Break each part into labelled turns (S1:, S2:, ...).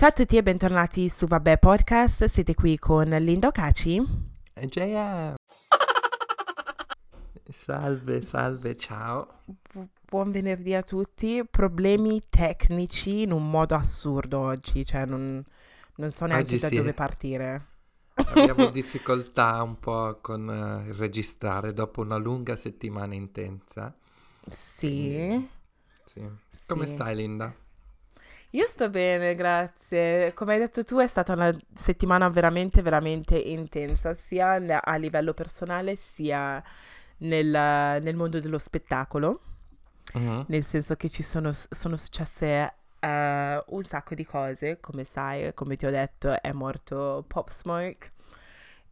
S1: Ciao a tutti e bentornati su Vabbè Podcast, siete qui con Linda Caci
S2: e JM. Salve, salve, ciao.
S1: buon venerdì a tutti. Problemi tecnici in un modo assurdo oggi, cioè non, non so neanche oggi da sì. dove partire.
S2: Abbiamo difficoltà un po' con uh, registrare dopo una lunga settimana intensa.
S1: Sì.
S2: Sì. Come sì. stai Linda?
S1: Io sto bene, grazie. Come hai detto tu, è stata una settimana veramente, veramente intensa, sia a livello personale, sia nel, nel mondo dello spettacolo. Uh-huh. Nel senso che ci sono, sono successe uh, un sacco di cose, come sai, come ti ho detto, è morto Pop Smoke.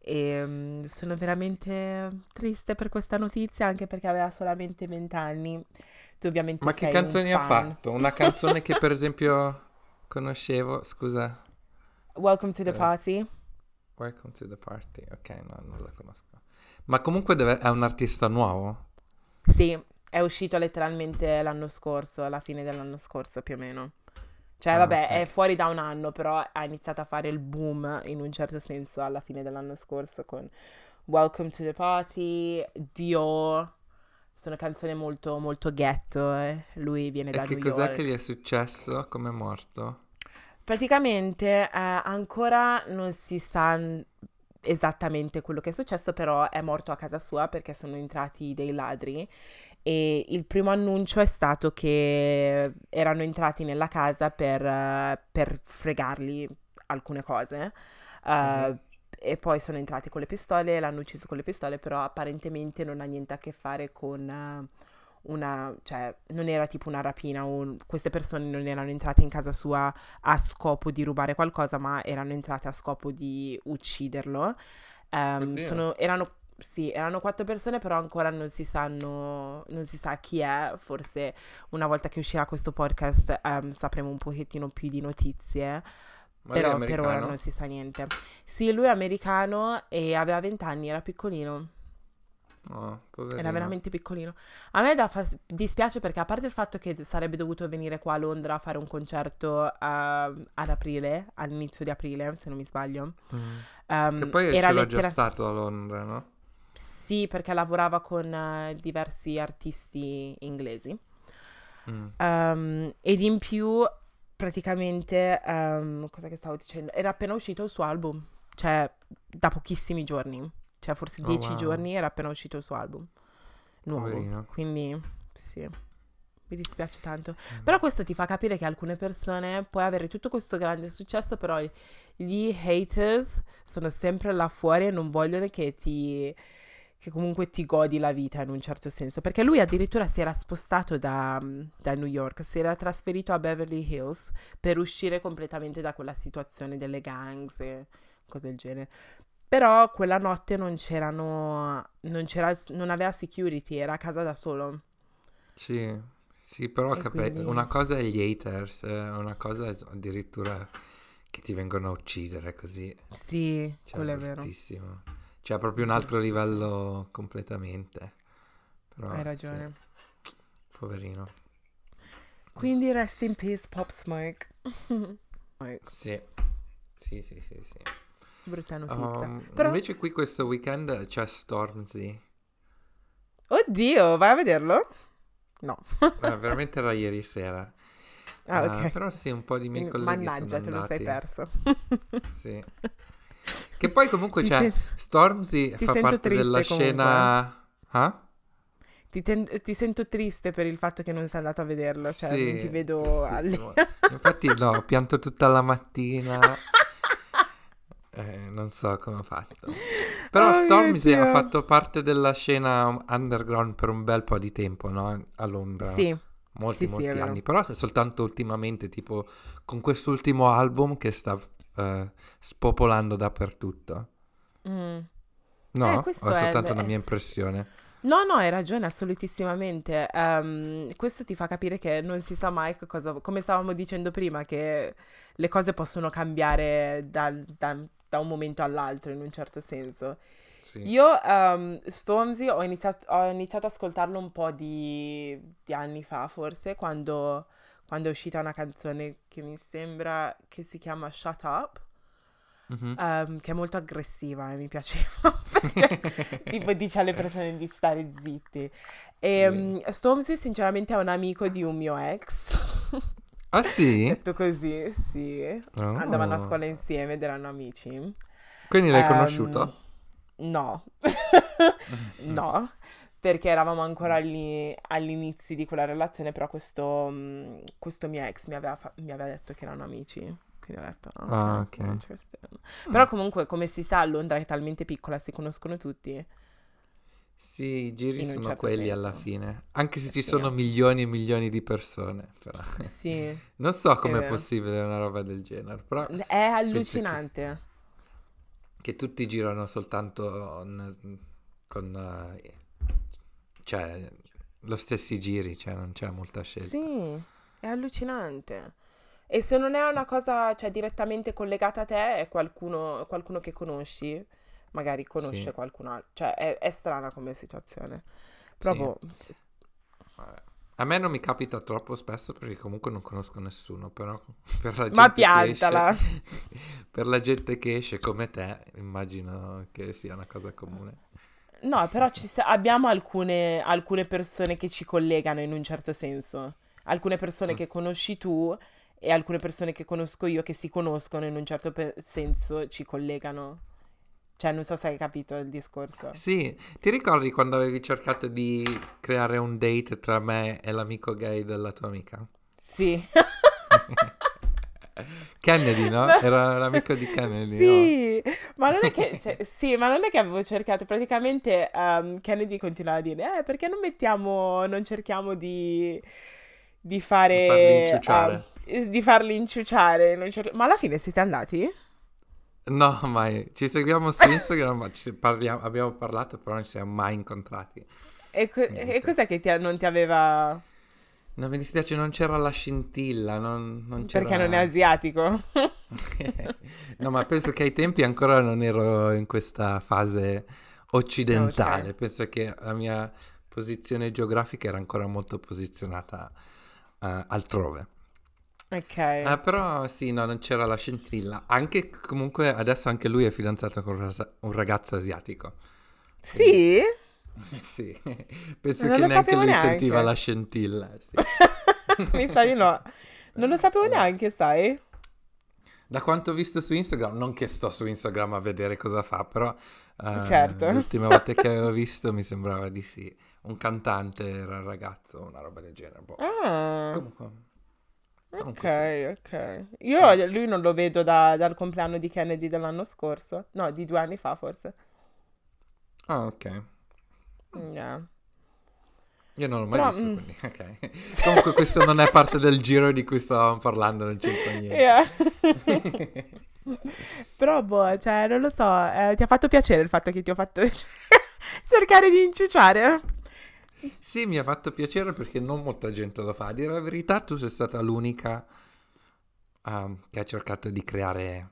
S1: E um, sono veramente triste per questa notizia, anche perché aveva solamente 20 anni. Tu ovviamente
S2: Ma che canzoni ha fatto? Una canzone che per esempio conoscevo, scusa.
S1: Welcome to the party.
S2: Welcome to the party, ok, no, non la conosco. Ma comunque deve... è un artista nuovo?
S1: Sì, è uscito letteralmente l'anno scorso, alla fine dell'anno scorso più o meno. Cioè, ah, vabbè, okay. è fuori da un anno, però ha iniziato a fare il boom in un certo senso alla fine dell'anno scorso con Welcome to the Party, Dior, sono canzoni molto, molto ghetto. Eh. Lui viene
S2: e
S1: da.
S2: E che cos'è che gli è successo? Come è morto?
S1: Praticamente eh, ancora non si sa esattamente quello che è successo, però è morto a casa sua perché sono entrati dei ladri e il primo annuncio è stato che erano entrati nella casa per, per fregargli alcune cose. Uh, mm-hmm e poi sono entrati con le pistole, l'hanno ucciso con le pistole, però apparentemente non ha niente a che fare con uh, una, cioè non era tipo una rapina, o queste persone non erano entrate in casa sua a scopo di rubare qualcosa, ma erano entrate a scopo di ucciderlo. Um, sono, erano sì, erano quattro persone, però ancora non si sanno, non si sa chi è. Forse una volta che uscirà questo podcast um, sapremo un pochettino più di notizie.
S2: Ma
S1: però per ora non si sa niente. Sì, lui è americano e aveva 20 anni, era piccolino.
S2: Oh,
S1: era veramente piccolino. A me fa- dispiace perché a parte il fatto che sarebbe dovuto venire qua a Londra a fare un concerto uh, ad aprile, all'inizio di aprile, se non mi sbaglio.
S2: Mm. Um, che poi era c'era lettera- già stato a Londra, no?
S1: Sì, perché lavorava con uh, diversi artisti inglesi. Mm. Um, ed in più praticamente, um, cosa che stavo dicendo? Era appena uscito il suo album, cioè da pochissimi giorni, cioè forse oh, dieci wow. giorni era appena uscito il suo album nuovo. Poverino. Quindi, sì, mi dispiace tanto. Mm. Però questo ti fa capire che alcune persone puoi avere tutto questo grande successo, però gli haters sono sempre là fuori e non vogliono che ti che comunque ti godi la vita in un certo senso, perché lui addirittura si era spostato da, da, New York, si era trasferito a Beverly Hills per uscire completamente da quella situazione delle gangs e cose del genere. Però quella notte non c'erano, non, c'era, non aveva security, era a casa da solo.
S2: Sì, sì, però capito, quindi... una cosa è gli haters, eh, una cosa è addirittura che ti vengono a uccidere così.
S1: Sì, cioè, quello è vero.
S2: Cioè, proprio un altro livello completamente. Però,
S1: Hai ragione.
S2: Sì. Poverino.
S1: Quindi rest in peace, Pop Smoke.
S2: sì. Sì, sì, sì, sì.
S1: Brutta notizia. Um,
S2: Però... Invece qui questo weekend c'è Stormzy.
S1: Oddio, vai a vederlo? No.
S2: eh, veramente era ieri sera.
S1: Ah, ok. Uh,
S2: però sì, un po' di miei colleghi
S1: Mannaggia,
S2: te
S1: lo sei perso.
S2: sì. Che poi comunque c'è se... Stormzy fa parte della scena... Ah?
S1: Ti, ten- ti, sento triste per il fatto che non sei andato a vederlo, cioè sì, non ti vedo alle...
S2: Infatti no, ho pianto tutta la mattina. eh, non so come ho fatto. Però oh Stormzy ha fatto parte della scena underground per un bel po' di tempo, no? A Londra.
S1: Sì.
S2: Molti,
S1: sì,
S2: molti
S1: sì,
S2: anni. Però soltanto ultimamente, tipo con quest'ultimo album che sta uh, spopolando dappertutto. Mm. No, eh, è soltanto è, una mia impressione?
S1: No, no, hai ragione, assolutissimamente. Um, questo ti fa capire che non si sa mai cosa, come stavamo dicendo prima, che le cose possono cambiare da, da, da un momento all'altro, in un certo senso.
S2: Sì.
S1: Io um, Stormzy ho iniziato, ho iniziato ad ascoltarlo un po' di, di anni fa, forse, quando quando è uscita una canzone che mi sembra che si chiama Shut Up. Mm-hmm. Um, che è molto aggressiva e mi piaceva perché tipo dice alle persone di stare zitti e sì. um, Stormzy sinceramente è un amico di un mio ex
S2: ah sì?
S1: detto così sì oh. andavano a scuola insieme ed erano amici
S2: quindi l'hai um, conosciuto?
S1: no no perché eravamo ancora agli, inizi di quella relazione, però questo, mm, questo mio ex mi aveva, fa- mi aveva, detto che erano amici. Quindi ho detto, oh, ah, ok. Mm. Però comunque, come si sa, Londra è talmente piccola, si conoscono tutti.
S2: Sì, i giri sono certo quelli senso. alla fine. Anche se ci sì. sono milioni e milioni di persone. Però.
S1: Sì.
S2: non so com'è possibile una roba del genere, però...
S1: È allucinante.
S2: Che, che, tutti girano soltanto con... con uh, cioè, lo stessi giri, cioè non c'è molta scelta.
S1: Sì, è allucinante. E se non è una cosa, cioè, direttamente collegata a te, è qualcuno, qualcuno che conosci, magari conosce sì. qualcun altro. Cioè, è, è, strana come situazione. Proprio... Sì.
S2: A me non mi capita troppo spesso perché comunque non conosco nessuno, però per la gente
S1: Ma piantala!
S2: Esce, per la gente che esce come te, immagino che sia una cosa comune.
S1: No, però ci sta- abbiamo alcune, alcune persone che ci collegano in un certo senso. Alcune persone mm. che conosci tu e alcune persone che conosco io che si conoscono in un certo pe- senso ci collegano. Cioè, non so se hai capito il discorso.
S2: Sì, ti ricordi quando avevi cercato di creare un date tra me e l'amico gay della tua amica?
S1: Sì.
S2: Kennedy, no? Era l'amico di Kennedy.
S1: Sì, no? ma non è che, cioè, sì, ma non è che avevo cercato. Praticamente um, Kennedy continuava a dire: Eh, perché non mettiamo, non cerchiamo di, di fare.
S2: Farli inciuciare.
S1: Um, di farli inciuciare. Cer- ma alla fine siete andati?
S2: No, mai. Ci seguiamo su Instagram, ma ci parliamo, abbiamo parlato, però non ci siamo mai incontrati.
S1: E, co- e cos'è che ti, non ti aveva
S2: No, mi dispiace, non c'era la scintilla, non, non c'era...
S1: Perché non è asiatico?
S2: no, ma penso che ai tempi ancora non ero in questa fase occidentale. Okay. Penso che la mia posizione geografica era ancora molto posizionata uh, altrove.
S1: Ok.
S2: Uh, però sì, no, non c'era la scintilla. Anche comunque adesso anche lui è fidanzato con un ragazzo asiatico.
S1: Quindi... Sì?
S2: sì, penso non che neanche lui neanche. sentiva la scintilla. Sì.
S1: Mi sa di no. Non lo sapevo neanche, sai?
S2: Da quanto ho visto su Instagram, non che sto su Instagram a vedere cosa fa, però uh,
S1: certo.
S2: le ultime volte che avevo visto mi sembrava di sì. Un cantante era il ragazzo, una roba del genere. Boh.
S1: Ah. Comunque. Ok, ok. Io lui non lo vedo da, dal compleanno di Kennedy dell'anno scorso. No, di due anni fa forse.
S2: Ah, ok.
S1: Yeah.
S2: Io non l'ho mai Però, visto, mm. quindi, ok. Comunque questo non è parte del giro di cui stavamo parlando, non c'entra niente.
S1: Yeah. Però, boh, cioè, non lo so, eh, ti ha fatto piacere il fatto che ti ho fatto cercare di inciuciare?
S2: Sì, mi ha fatto piacere perché non molta gente lo fa. A dire la verità, tu sei stata l'unica um, che ha cercato di creare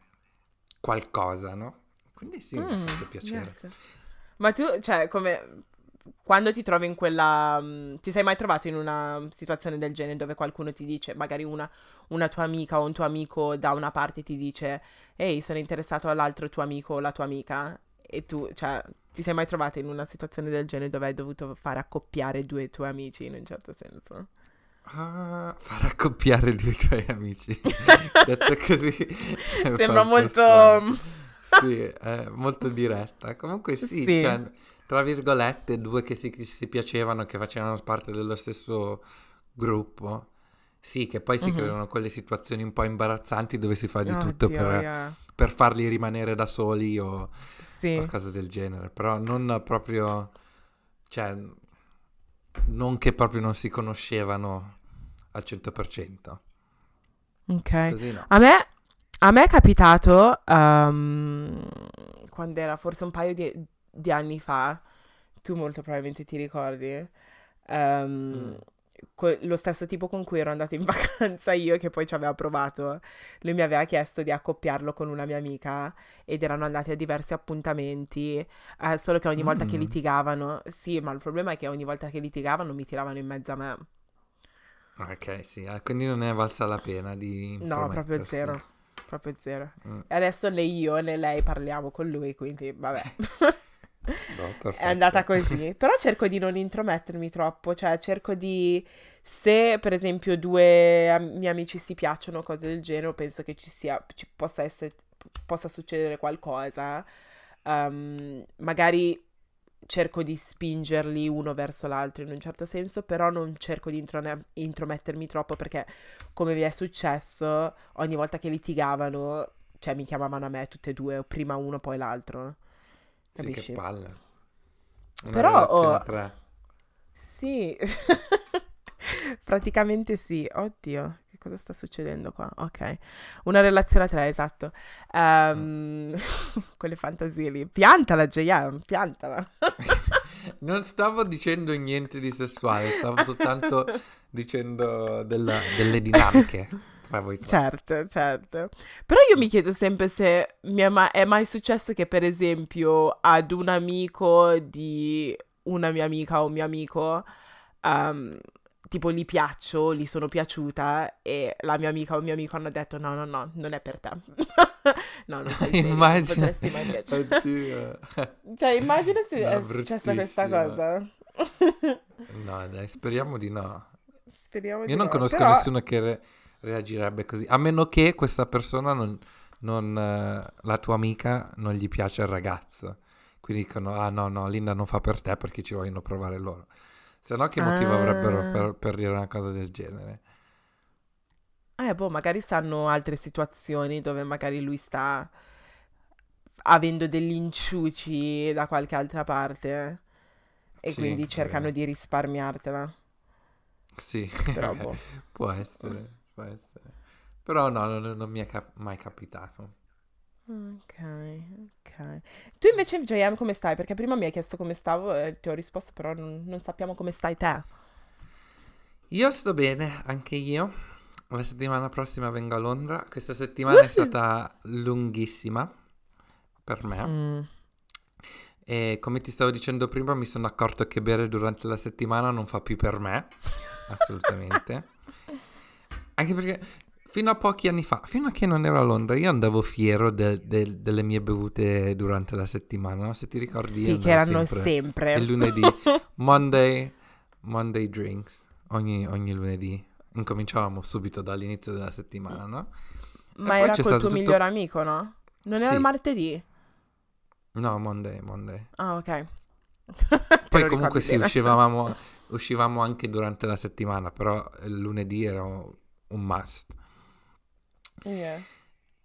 S2: qualcosa, no? Quindi sì, mm, mi ha mm, fatto piacere. Grazie.
S1: Ma tu, cioè, come quando ti trovi in quella... Um, ti sei mai trovato in una situazione del genere dove qualcuno ti dice, magari una, una, tua amica o un tuo amico da una parte ti dice, ehi, sono interessato all'altro tuo amico o la tua amica, e tu, cioè, ti sei mai trovato in una situazione del genere dove hai dovuto fare accoppiare due tuoi amici in un certo senso?
S2: Ah, far accoppiare due tuoi amici. Detto così.
S1: Sembra molto...
S2: sì, è molto diretta. Comunque sì, sì. Cioè, tra virgolette, due che si, si piacevano, che facevano parte dello stesso gruppo. Sì, che poi si uh-huh. creano quelle situazioni un po' imbarazzanti dove si fa di oh, tutto Dio, per, yeah. per, farli rimanere da soli o sì. qualcosa del genere. Però non proprio... Cioè, non che proprio non si conoscevano al 100%.
S1: Ok. No. A me, a me è capitato um, quando era forse un paio di, di anni fa, tu molto probabilmente ti ricordi, um, mm. Co- lo stesso tipo con cui ero andata in vacanza io, che poi ci aveva provato, lui mi aveva chiesto di accoppiarlo con una mia amica ed erano andati a diversi appuntamenti, eh, solo che ogni volta che mm. litigavano, sì, ma il problema è che ogni volta che litigavano mi tiravano in mezzo a me.
S2: Ok, sì, ah, quindi non è valsa la pena di...
S1: No, proprio zero, proprio zero. Mm. E adesso né io né lei parliamo con lui, quindi vabbè. No, è andata così. Però cerco di non intromettermi troppo, cioè cerco di... Se per esempio due am- miei amici si piacciono, cose del genere, penso che ci sia, ci possa essere, possa succedere qualcosa. Um, magari cerco di spingerli uno verso l'altro in un certo senso, però non cerco di introne- intromettermi troppo perché, come vi è successo, ogni volta che litigavano, cioè mi chiamavano a me tutte e due, prima uno poi l'altro.
S2: Capisci? Sì, che palle.
S1: Una però... Oh, tre. Sì, praticamente sì. Oddio, che cosa sta succedendo qua? Ok, una relazione a tre, esatto. Um, quelle fantasie lì. Piantala, JM, piantala.
S2: non stavo dicendo niente di sessuale, stavo soltanto dicendo della, delle dinamiche. Tra voi tre.
S1: Certo, certo. Però io mi chiedo sempre se mi è, ma- è mai successo che, per esempio, ad un amico di una mia amica o un mio amico, um, tipo gli piaccio, gli sono piaciuta e la mia amica o il mio amico hanno detto no, no, no, non è per te. no, non sei serio,
S2: immagina...
S1: non potresti mai piacere. cioè, immagina se no, è successa questa cosa.
S2: no, dai, speriamo di no.
S1: Speriamo
S2: Io
S1: di
S2: non
S1: no,
S2: conosco
S1: però...
S2: nessuno che... Re reagirebbe così. A meno che questa persona non, non uh, la tua amica non gli piace il ragazzo. Quindi dicono, ah no, no, Linda non fa per te perché ci vogliono provare loro. Se no che motivo ah. avrebbero per, per, dire una cosa del genere?
S1: Eh, boh, magari stanno altre situazioni dove magari lui sta avendo degli inciuci da qualche altra parte e sì, quindi cercano di risparmiartela.
S2: Sì,
S1: Però boh.
S2: può essere può essere. Però no, non, non mi è cap- mai capitato.
S1: Ok, ok. Tu invece, JM, come stai? Perché prima mi hai chiesto come stavo e ti ho risposto, però non, non sappiamo come stai te.
S2: Io sto bene, anche io. La settimana prossima vengo a Londra. Questa settimana è stata lunghissima per me. Mm. E come ti stavo dicendo prima, mi sono accorto che bere durante la settimana non fa più per me. Assolutamente. Anche perché fino a pochi anni fa, fino a che non ero a Londra, io andavo fiero de, de, delle mie bevute durante la settimana, no? Se ti ricordi,
S1: sì, che erano sempre. sempre.
S2: Il lunedì, Monday, Monday drinks, ogni, ogni lunedì. Incominciavamo subito dall'inizio della settimana, no?
S1: Ma era col tuo tutto... miglior amico, no? Non era sì. il martedì?
S2: No, Monday, Monday.
S1: Ah, ok.
S2: Poi comunque sì, uscivamo, uscivamo anche durante la settimana, però il lunedì era un must.
S1: Yeah.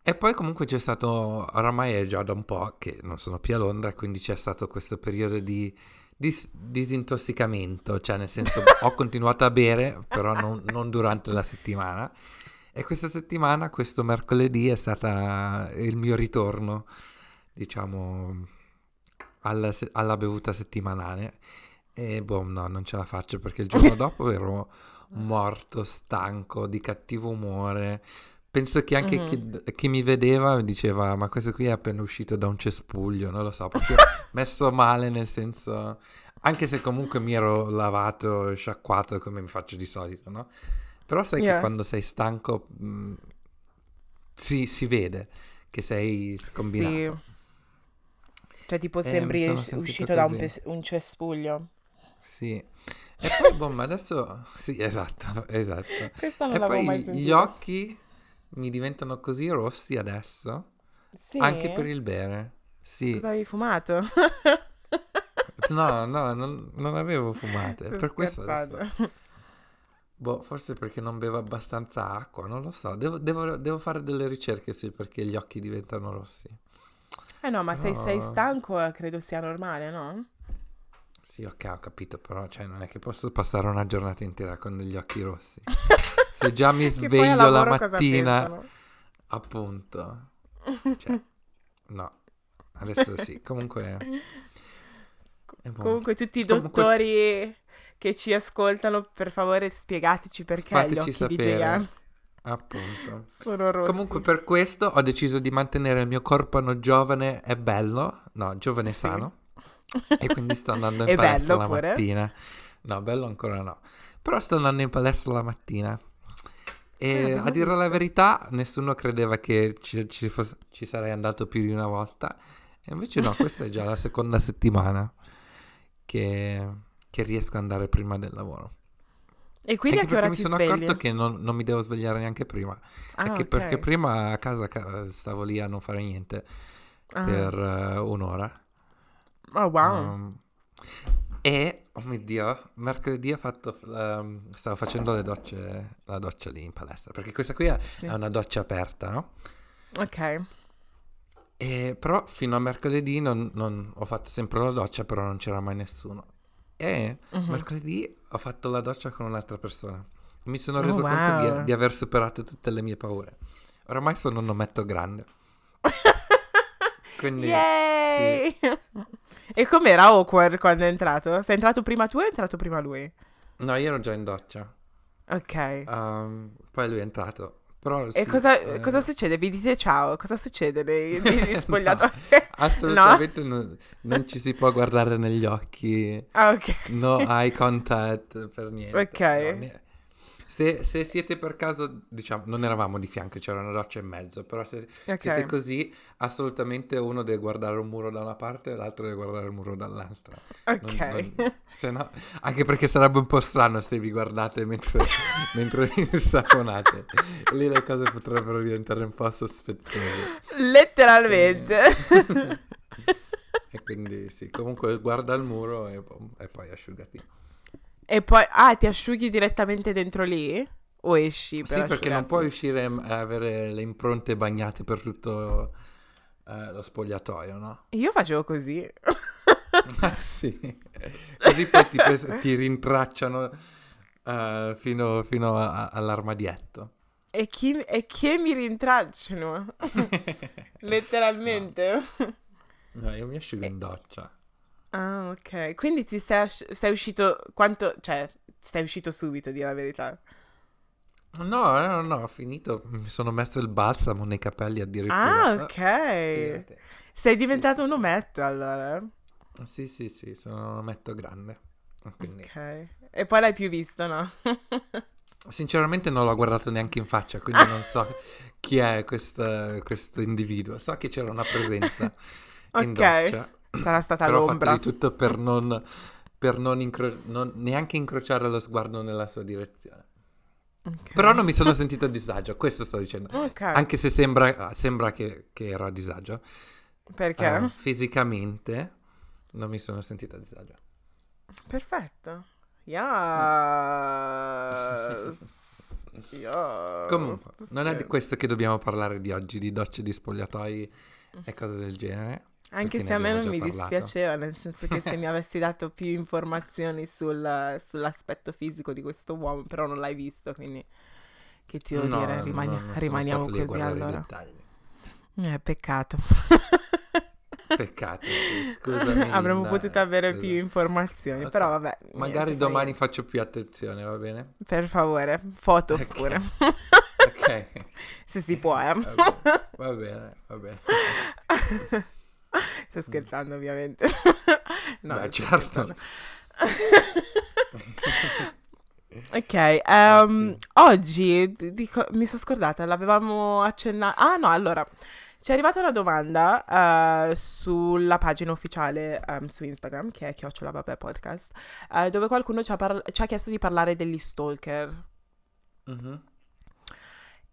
S2: E poi comunque c'è stato, oramai è già da un po' che non sono più a Londra, quindi c'è stato questo periodo di dis- disintossicamento, cioè nel senso ho continuato a bere, però non, non, durante la settimana. E questa settimana, questo mercoledì, è stata il mio ritorno, diciamo, alla, se- alla bevuta settimanale. E boh, no, non ce la faccio perché il giorno dopo ero morto, stanco, di cattivo umore. Penso che anche mm-hmm. chi, chi, mi vedeva diceva: Ma questo qui è appena uscito da un cespuglio, non lo so, proprio messo male nel senso. Anche se comunque mi ero lavato sciacquato come mi faccio di solito, no? Però sai yeah. che quando sei stanco mh, mm, si, si, vede che sei scombinato. Sì.
S1: Cioè, tipo, eh, sembri uscito da un, pe- un cespuglio.
S2: Sì. E poi, ma adesso... Sì, esatto, esatto.
S1: Questa non
S2: e
S1: poi
S2: mai gli occhi mi diventano così rossi adesso.
S1: Sì?
S2: Anche per il bere. Sì.
S1: Cosa avevi fumato?
S2: no, no, non, non avevo fumate. per questo adesso... Boh, forse perché non bevo abbastanza acqua, non lo so. Devo, devo, devo fare delle ricerche su perché gli occhi diventano rossi.
S1: Eh no, ma Però... se sei stanco credo sia normale, no?
S2: Sì, ok, ho capito, però cioè, non è che posso passare una giornata intera con degli occhi rossi. Se già mi sveglio la mattina, appunto. Cioè, no, adesso sì, comunque...
S1: Comunque tutti i dottori comunque... che ci ascoltano, per favore spiegateci perché Fateci gli occhi sapere. di Gian
S2: Appunto.
S1: Sono rossi.
S2: Comunque per questo ho deciso di mantenere il mio corpo giovane e bello, no, giovane e sano. E quindi sto andando in palestra la pure. mattina. No, bello ancora no. Però sto andando in palestra la mattina. E
S1: Sì,
S2: a dire la verità, nessuno credeva che ci, ci fosse- ci sarei andato più di una volta. E invece no, questa è già la seconda settimana che, che riesco ad andare prima del lavoro.
S1: E quindi
S2: Anche
S1: a che ora
S2: mi sono
S1: svegli?
S2: accorto che non, non mi devo svegliare neanche prima.
S1: Ah,
S2: È che
S1: ok.
S2: perché prima a casa ca- stavo lì a non fare niente
S1: Ah.
S2: per eh, un'ora.
S1: Oh, wow.
S2: Um, e, oh mio Dio, mercoledì ho fatto, ehm, stavo facendo le docce, la doccia lì in palestra, perché questa qui è,
S1: Sì.
S2: è una doccia aperta, no?
S1: Ok.
S2: E, però fino a mercoledì non, non- ho fatto sempre la doccia, però non c'era mai nessuno. E
S1: Mhm.
S2: mercoledì ho fatto la doccia con un'altra persona. Mi sono
S1: Oh,
S2: reso conto di,
S1: wow.
S2: di aver superato tutte le mie paure. Oramai sono un ometto grande. Quindi,
S1: Yay! E com'era awkward quando è entrato? Sei entrato prima tu o è entrato prima lui?
S2: no, io ero già in doccia.
S1: Ok.
S2: Um, poi lui è entrato. Però,
S1: E
S2: sì,
S1: cosa,
S2: eh,
S1: cosa succede? Vi dite ciao? Cosa succede nei, negli
S2: No,
S1: spogliatoi?
S2: Assolutamente non, non ci si può guardare negli occhi,
S1: Ah, ok.
S2: no eye contact per niente.
S1: Ok.
S2: No, ne- se, se siete per caso, diciamo, non eravamo di fianco, c'era una doccia in mezzo, però se
S1: Ok.
S2: siete così, assolutamente uno deve guardare un muro da una parte e l'altro deve guardare il muro dall'altra. Non-
S1: Ok.
S2: non- se no- anche perché sarebbe un po' strano se vi guardate mentre, mentre vi saponate. Lì le cose potrebbero diventare un po' sospettose.
S1: Letteralmente.
S2: E quindi sì, comunque guarda il muro e, e poi asciugati.
S1: E poi, ah, ti asciughi direttamente dentro lì? O esci per
S2: Sì, perché non puoi uscire e avere le impronte bagnate per tutto eh, lo spogliatoio, no?
S1: Io facevo così.
S2: Ah sì, così poi ti, ti rintracciano eh, fino, fino a- all'armadietto.
S1: E chi, e che mi rintracciano? Letteralmente.
S2: No, io mi asciugo in doccia.
S1: Ah, ok. Quindi ti sei, sei uscito quanto... Cioè, sei uscito subito, di la verità.
S2: No, no, no, ho finito, mi sono messo il balsamo nei capelli addirittura.
S1: Ah, ok.
S2: fidati.
S1: Sei diventato un ometto, allora.
S2: Sì, sì, sì, sono un ometto grande. Quindi,
S1: Ok. E poi l'hai più visto, no?
S2: sinceramente non l'ho guardato neanche in faccia, quindi non so chi è questa- questo individuo. So che c'era una presenza in
S1: Ok.
S2: doccia,
S1: Sarà stata
S2: però
S1: l'ombra.
S2: di tutto per non, per non incro- non- neanche incrociare lo sguardo nella sua direzione.
S1: Ok.
S2: Però non mi sono sentito a disagio, questo sto dicendo.
S1: Ok.
S2: Anche se sembra, sembra che, che ero a disagio,
S1: Perché?
S2: eh, fisicamente non mi sono sentito a disagio.
S1: Perfetto. Yes. Yes.
S2: Comunque, non è di questo che dobbiamo parlare di oggi, di docce di spogliatoi e cose del genere.
S1: Anche se a me non mi
S2: parlato.
S1: dispiaceva, nel senso che se mi avessi dato più informazioni sul- sull'aspetto fisico di questo uomo, però non l'hai visto, quindi che ti devo
S2: No,
S1: dire,
S2: no,
S1: rimani-
S2: no,
S1: rimaniamo così allora. Eh, peccato.
S2: Peccato, sì, scusami.
S1: Avremmo potuto avere
S2: scusa.
S1: più informazioni,
S2: Ok.
S1: però vabbè.
S2: Magari
S1: niente,
S2: domani
S1: fai-
S2: faccio più attenzione, va bene?
S1: Per favore, foto
S2: Ok.
S1: pure,
S2: Ok.
S1: se si può, eh.
S2: Va bene, va bene. Va bene.
S1: Sto scherzando, ovviamente. no,
S2: Beh, certo.
S1: Ok, ehm, oggi dico- mi sono scordata, l'avevamo accennato. Ah no, allora, ci è arrivata una domanda eh, sulla pagina ufficiale ehm, su Instagram, che è Chiocciola Vabbè Podcast, eh, dove qualcuno ci ha, parla- ci ha chiesto di parlare degli stalker.
S2: Mhm.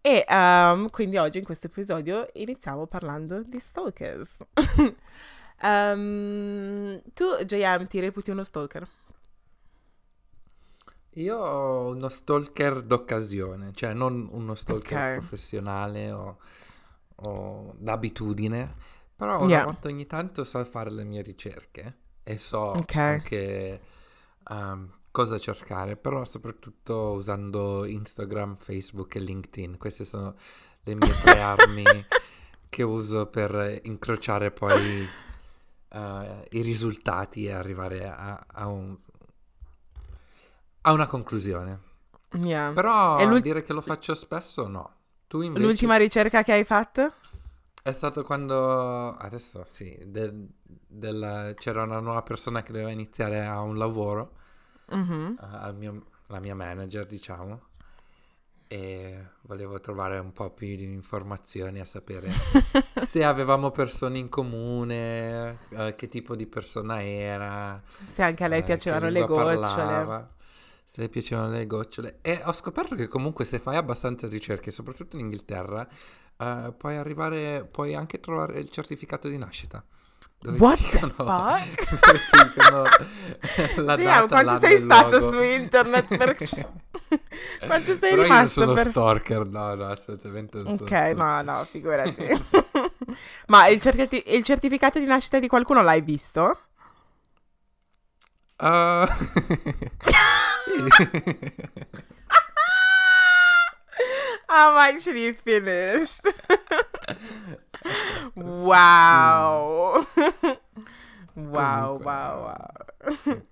S1: E ehm, quindi oggi in questo episodio iniziamo parlando di stalkers. Ehm, tu, JM, ti reputi uno stalker?
S2: Io ho uno stalker d'occasione, cioè non uno stalker
S1: Ok.
S2: professionale o, o d'abitudine, però
S1: Yeah.
S2: ogni tanto so fare le mie ricerche e so
S1: Ok.
S2: anche um, cosa cercare, però soprattutto usando Instagram, Facebook e LinkedIn. Queste sono le mie tre armi che uso per incrociare poi eh, i risultati e arrivare a, a un- a una conclusione.
S1: Yeah.
S2: Però dire che lo faccio spesso no. Tu invece
S1: L'ultima ricerca che hai fatto?
S2: è stato quando adesso sì, del- del- c'era una nuova persona che doveva iniziare a un lavoro
S1: Mhm.
S2: eh, al mio la mia manager, diciamo, e volevo trovare un po' più di informazioni a sapere se avevamo persone in comune, eh, che tipo di persona era.
S1: Se anche a lei
S2: eh,
S1: piacevano le gocciole.
S2: parlava, Se le piacevano le gocciole. E ho scoperto che comunque se fai abbastanza ricerche, soprattutto in Inghilterra, eh, puoi arrivare, puoi anche trovare il certificato di nascita. Dove
S1: What
S2: dicono,
S1: fuck?
S2: dicono la
S1: Sì,
S2: data,
S1: quanto sei stato
S2: luogo.
S1: su internet per... quanto sei
S2: Però io non
S1: rimasto
S2: sono
S1: per...
S2: stalker, no, no, assolutamente non sono
S1: Ok,
S2: stalker.
S1: no, no, figurati. Ma il, certi- il certificato di nascita di qualcuno l'hai visto?
S2: Uh, sì.
S1: I'm actually finished. Wow. wow,
S2: Comunque,
S1: wow, wow.
S2: sì.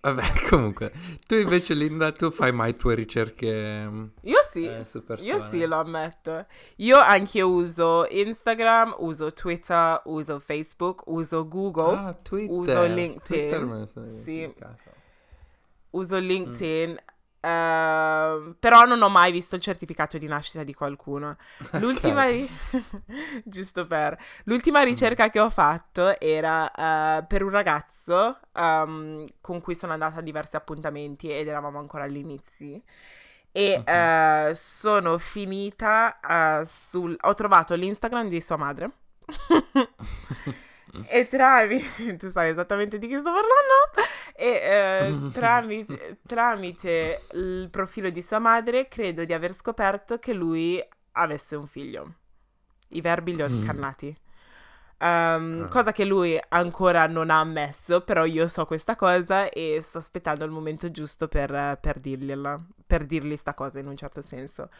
S2: Vabbè, comunque, tu invece Linda, tu fai mai tue ricerche mm,
S1: Io sì.
S2: eh?
S1: Io sì, lo ammetto. Io anche uso Instagram, uso Twitter, uso Facebook, uso Google,
S2: Ah, Twitter.
S1: uso LinkedIn.
S2: Twitter me ne sono
S1: Sì. uso
S2: Mm.
S1: Ehm, però non ho mai visto il certificato di nascita di qualcuno. L'ultima, ri- giusto per l'ultima ricerca che ho fatto era eh, per un ragazzo ehm, con cui sono andata a diversi appuntamenti ed eravamo ancora all'inizio. E
S2: Ok.
S1: eh, sono finita eh, sul. Ho trovato l'Instagram di sua madre. E tramite, tu sai esattamente di chi sto parlando, e eh, tramite, tramite il profilo di sua madre credo di aver scoperto che lui avesse un figlio. I verbi li ho
S2: Mm.
S1: Ehm,
S2: Ah.
S1: Cosa che lui ancora non ha ammesso, però io so questa cosa e sto aspettando il momento giusto per, per dirgliela, per dirgli sta cosa in un certo senso.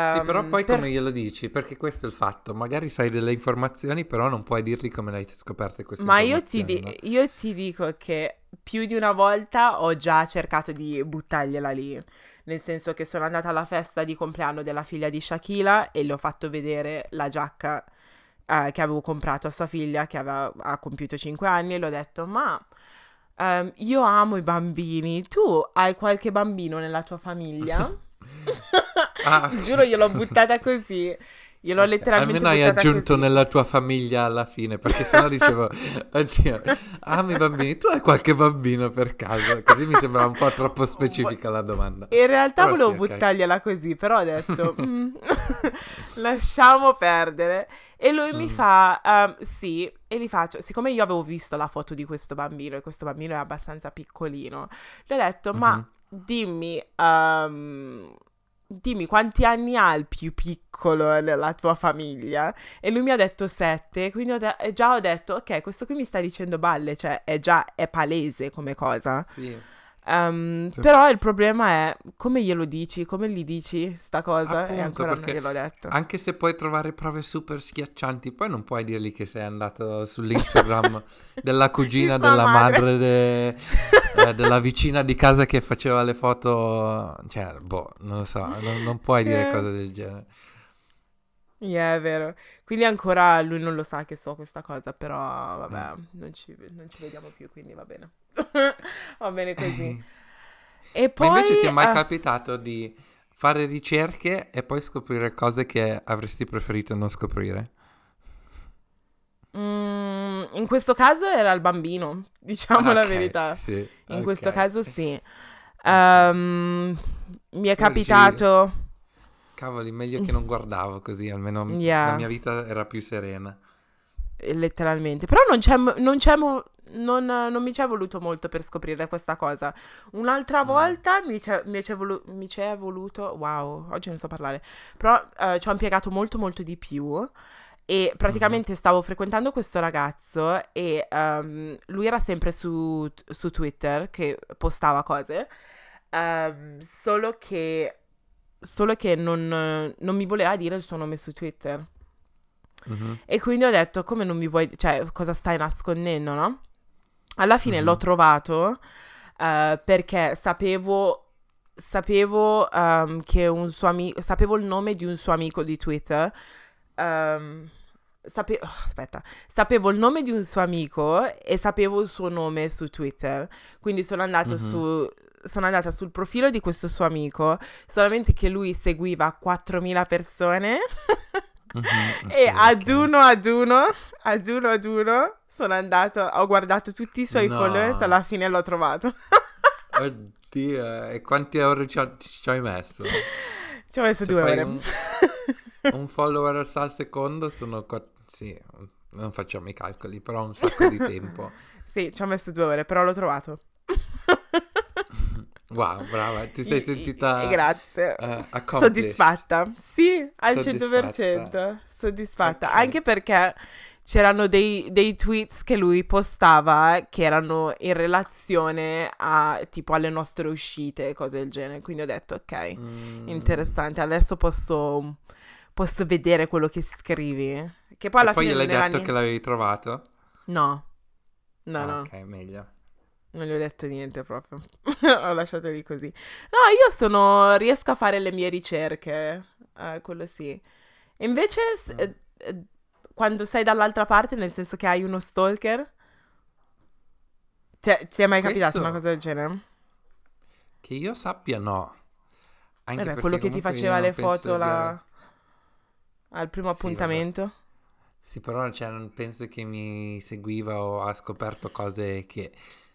S2: Sì, però
S1: Ehm,
S2: poi
S1: per-
S2: come glielo dici? Perché questo è il fatto. Magari sai delle informazioni, però non puoi dirgli come le hai scoperte queste
S1: Ma io ti, di-
S2: informazioni,
S1: io ti dico che più di una volta ho già cercato di buttargliela lì. Nel senso che sono andata alla festa di compleanno della figlia di Shakila e le ho fatto vedere la giacca eh, che avevo comprato a sua figlia che aveva, ha compiuto 5 anni e le ho detto ma ehm, io amo i bambini, tu hai qualche bambino nella tua famiglia?
S2: Ah.
S1: Giuro gliel'ho buttata così. Gliel'ho
S2: Ok,
S1: letteralmente
S2: Almeno hai aggiunto
S1: così.
S2: nella tua famiglia alla fine, perché sennò dicevo, oddio, ami i bambini, tu hai qualche bambino per caso? Così mi sembrava un po' troppo specifica la domanda.
S1: In realtà
S2: Però
S1: volevo
S2: sì, ok.
S1: buttargliela così, però ho detto, "Mm, lasciamo perdere. E lui mi
S2: Mm.
S1: fa, "Ehm, sì, e gli faccio, siccome io avevo visto la foto di questo bambino e questo bambino era abbastanza piccolino, gli ho detto, ma
S2: Mhm.
S1: dimmi, ehm, dimmi quanti anni ha il più piccolo nella tua famiglia? E lui mi ha detto sette, quindi ho de- già ho detto, ok, questo qui mi sta dicendo balle, cioè è già, è palese come cosa.
S2: Sì,
S1: Ehm,
S2: Sì.
S1: Però il problema è come glielo dici, come gli dici sta cosa e
S2: Appunto,
S1: ancora non gliel'ho detto.
S2: anche se puoi trovare prove super schiaccianti, poi non puoi dirgli che sei andato sull'Instagram della cugina della
S1: madre.
S2: madre de- eh, della vicina di casa che faceva le foto, cioè, boh, non lo so, non, non puoi dire cose del genere.
S1: Yeah, è vero. Quindi ancora lui non lo sa che so questa cosa, però vabbè,
S2: Mm.
S1: non ci, non ci vediamo più, quindi va bene. va bene così. E
S2: Ma
S1: poi...
S2: invece ti è mai
S1: eh,
S2: capitato di fare ricerche e poi scoprire cose che avresti preferito non scoprire?
S1: mm, in questo caso era il bambino, diciamo la
S2: Ok,
S1: verità.
S2: Sì,
S1: In
S2: ok.
S1: questo caso sì. Ehm, mi è capitato...
S2: Cavoli, meglio che non guardavo così, almeno
S1: Yeah.
S2: la mia vita era più serena.
S1: eh, letteralmente. Però non c'è, non c'è non, non mi ci è voluto molto per scoprire questa cosa. Un'altra
S2: Mm.
S1: volta mi c'è, mi c'è volu- mi c'è voluto, wow, oggi non so parlare, però eh, ci ho impiegato molto molto di più. E praticamente stavo frequentando questo ragazzo e ehm, lui era sempre su, su Twitter che postava cose, ehm, solo che, solo che non, non mi voleva dire il suo nome su Twitter.
S2: Mhm.
S1: E quindi ho detto, come non mi vuoi, cioè, cosa stai nascondendo, no? Alla fine
S2: Mhm.
S1: l'ho trovato eh, perché sapevo, sapevo ehm, che un suo amico, sapevo il nome di un suo amico di Twitter, ehm, sapevo, oh, aspetta, sapevo il nome di un suo amico e sapevo il suo nome su Twitter. Quindi sono andato mm-hmm. su sono andata sul profilo di questo suo amico, solamente che lui seguiva 4.000 persone. mm-hmm, e ad uno ad uno, ad uno ad uno, sono andato, ho guardato tutti i suoi no. followers, alla fine l'ho trovato.
S2: Oddio, e quanti euro ci, ci hai messo?
S1: Ci ho messo Se due ore.
S2: Un, un follower al secondo sono... Sì, non facciamo i calcoli, però un sacco di tempo.
S1: sì, ci ho messo due ore, però l'ho trovato.
S2: Wow, brava, ti sei sentita
S1: Grazie. Uh, soddisfatta. Sì, al soddisfatta. 100%. Soddisfatta. Okay. Anche perché c'erano dei, dei, tweets che lui postava che erano in relazione a tipo alle nostre uscite cose del genere. Quindi ho detto, ok, mm. interessante, adesso posso, posso, vedere quello che scrivi. Che poi alla
S2: e poi
S1: fine.
S2: Poi gliel'hai detto che l'avevi trovato?
S1: No. No, ah, no.
S2: Ok, meglio.
S1: Non gli ho detto niente proprio. ho lasciato lì così. No, io sono. riesco a fare le mie ricerche. Eh, quello sì. Invece. Mm. Eh, eh, quando sei dall'altra parte, nel senso che hai uno stalker, ti, ti è mai Questo... capitato una cosa del genere?
S2: Che io sappia, no.
S1: Anche Vabbè, quello che ti faceva le foto la... al primo sì, appuntamento. Vabbè.
S2: Sì, però cioè, non penso che mi seguiva o ha scoperto cose che...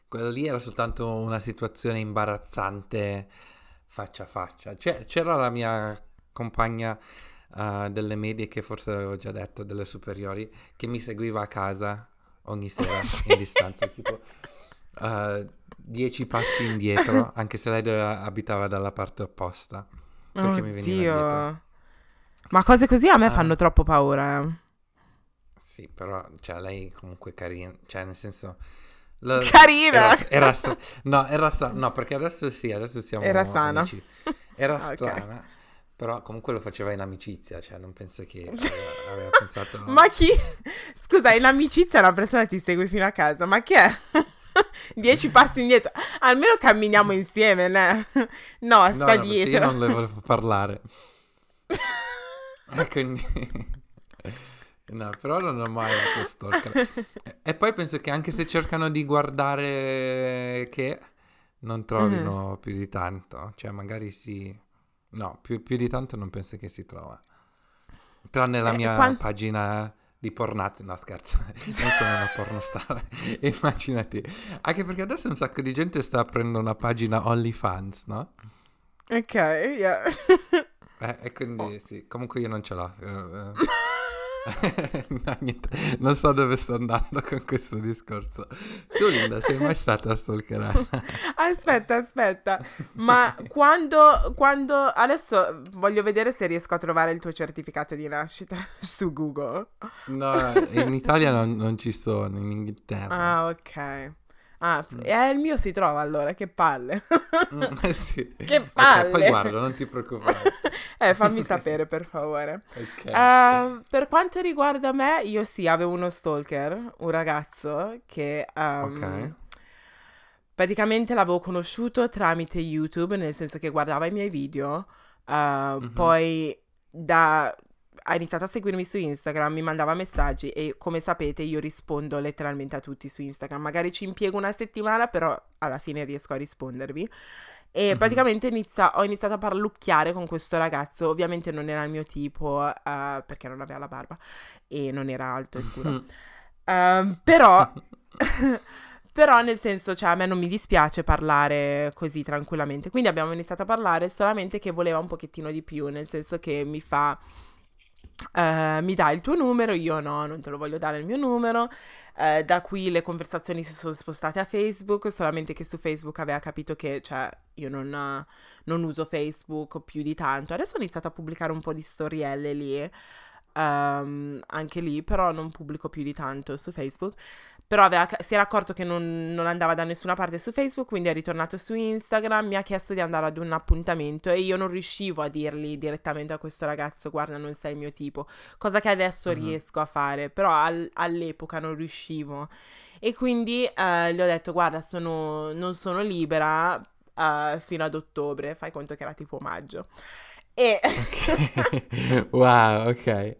S2: Quello lì era soltanto una situazione imbarazzante faccia a faccia. Cioè, c'era la mia compagna uh, delle medie che forse avevo già detto, delle superiori, che mi seguiva a casa ogni sera sì. in distanza, tipo uh, dieci passi indietro, anche se lei abitava dalla parte opposta. Perché
S1: oh,
S2: mi veniva dietro.
S1: Ma cose così a me uh, fanno troppo paura. Eh.
S2: Sì, però, cioè, lei comunque carina, cioè, nel senso...
S1: La, carina!
S2: Era, era no, era strana, no, perché adesso sì, adesso siamo
S1: Era sana.
S2: Amici. Era strana. Okay. Però comunque lo faceva in amicizia, cioè non penso che aveva pensato...
S1: ma chi? Scusa, in amicizia una persona ti segue fino a casa, ma che è? Dieci passi indietro, almeno camminiamo insieme, né? No, sta no, no, dietro.
S2: Io non le volevo parlare. e quindi... No, però non ho mai avuto stalker. e poi penso che anche se cercano di guardare che non trovino mm-hmm. più di tanto. Cioè, magari sì. No, più, più, di tanto non penso che si trova. Tranne la eh, mia quant... pagina di pornazzi. No, scherzo, non sono una pornostar. Immaginati. Anche perché adesso un sacco di gente sta aprendo una pagina OnlyFans, no?
S1: Ok, yeah.
S2: Eh, e quindi sì, comunque io non ce l'ho. Uh, uh. no, non so dove sto andando con questo discorso. Tu, Linda, sei mai stata stalkerata?
S1: aspetta, aspetta. Ma quando, quando... Adesso voglio vedere se riesco a trovare il tuo certificato di nascita su Google.
S2: No, in Italia non, non ci sono, in Inghilterra.
S1: Ah, ok. Ah, mm. eh, il mio si trova allora, che palle.
S2: Mm, eh sì.
S1: Che palle.
S2: Okay, poi guardo, non ti preoccupare.
S1: eh, fammi sapere per favore. Okay, uh, Per quanto riguarda me, io sì, avevo uno stalker, un ragazzo che... Um, ok. Praticamente l'avevo conosciuto tramite YouTube, nel senso che guardava i miei video. Uh, mm-hmm. Poi da ha iniziato a seguirmi su Instagram, mi mandava messaggi e come sapete io rispondo letteralmente a tutti su Instagram. Magari ci impiego una settimana, però alla fine riesco a rispondervi. E mm-hmm. praticamente inizia, ho iniziato a parlucchiare con questo ragazzo. Ovviamente non era il mio tipo, uh, perché non aveva la barba e non era alto e scuro. uh, però... Però nel senso, cioè a me non mi dispiace parlare così tranquillamente. Quindi abbiamo iniziato a parlare solamente che voleva un pochettino di più, nel senso che mi fa Uh, mi dai il tuo numero, io no, non te lo voglio dare il mio numero. Uh, da qui le conversazioni si sono spostate a Facebook, solamente che su Facebook aveva capito che, cioè, io non, non uso Facebook più di tanto. Adesso ho iniziato a pubblicare un po' di storielle lì, um, anche lì, però non pubblico più di tanto su Facebook. Però aveva, si era accorto che non, non, andava da nessuna parte su Facebook, quindi è ritornato su Instagram, mi ha chiesto di andare ad un appuntamento e io non riuscivo a dirgli direttamente a questo ragazzo guarda non sei il mio tipo, cosa che adesso uh-huh. riesco a fare, però al, all'epoca non riuscivo. E quindi eh, gli ho detto guarda sono, non sono libera uh, fino ad ottobre, fai conto che era tipo maggio. E...
S2: Wow, ok.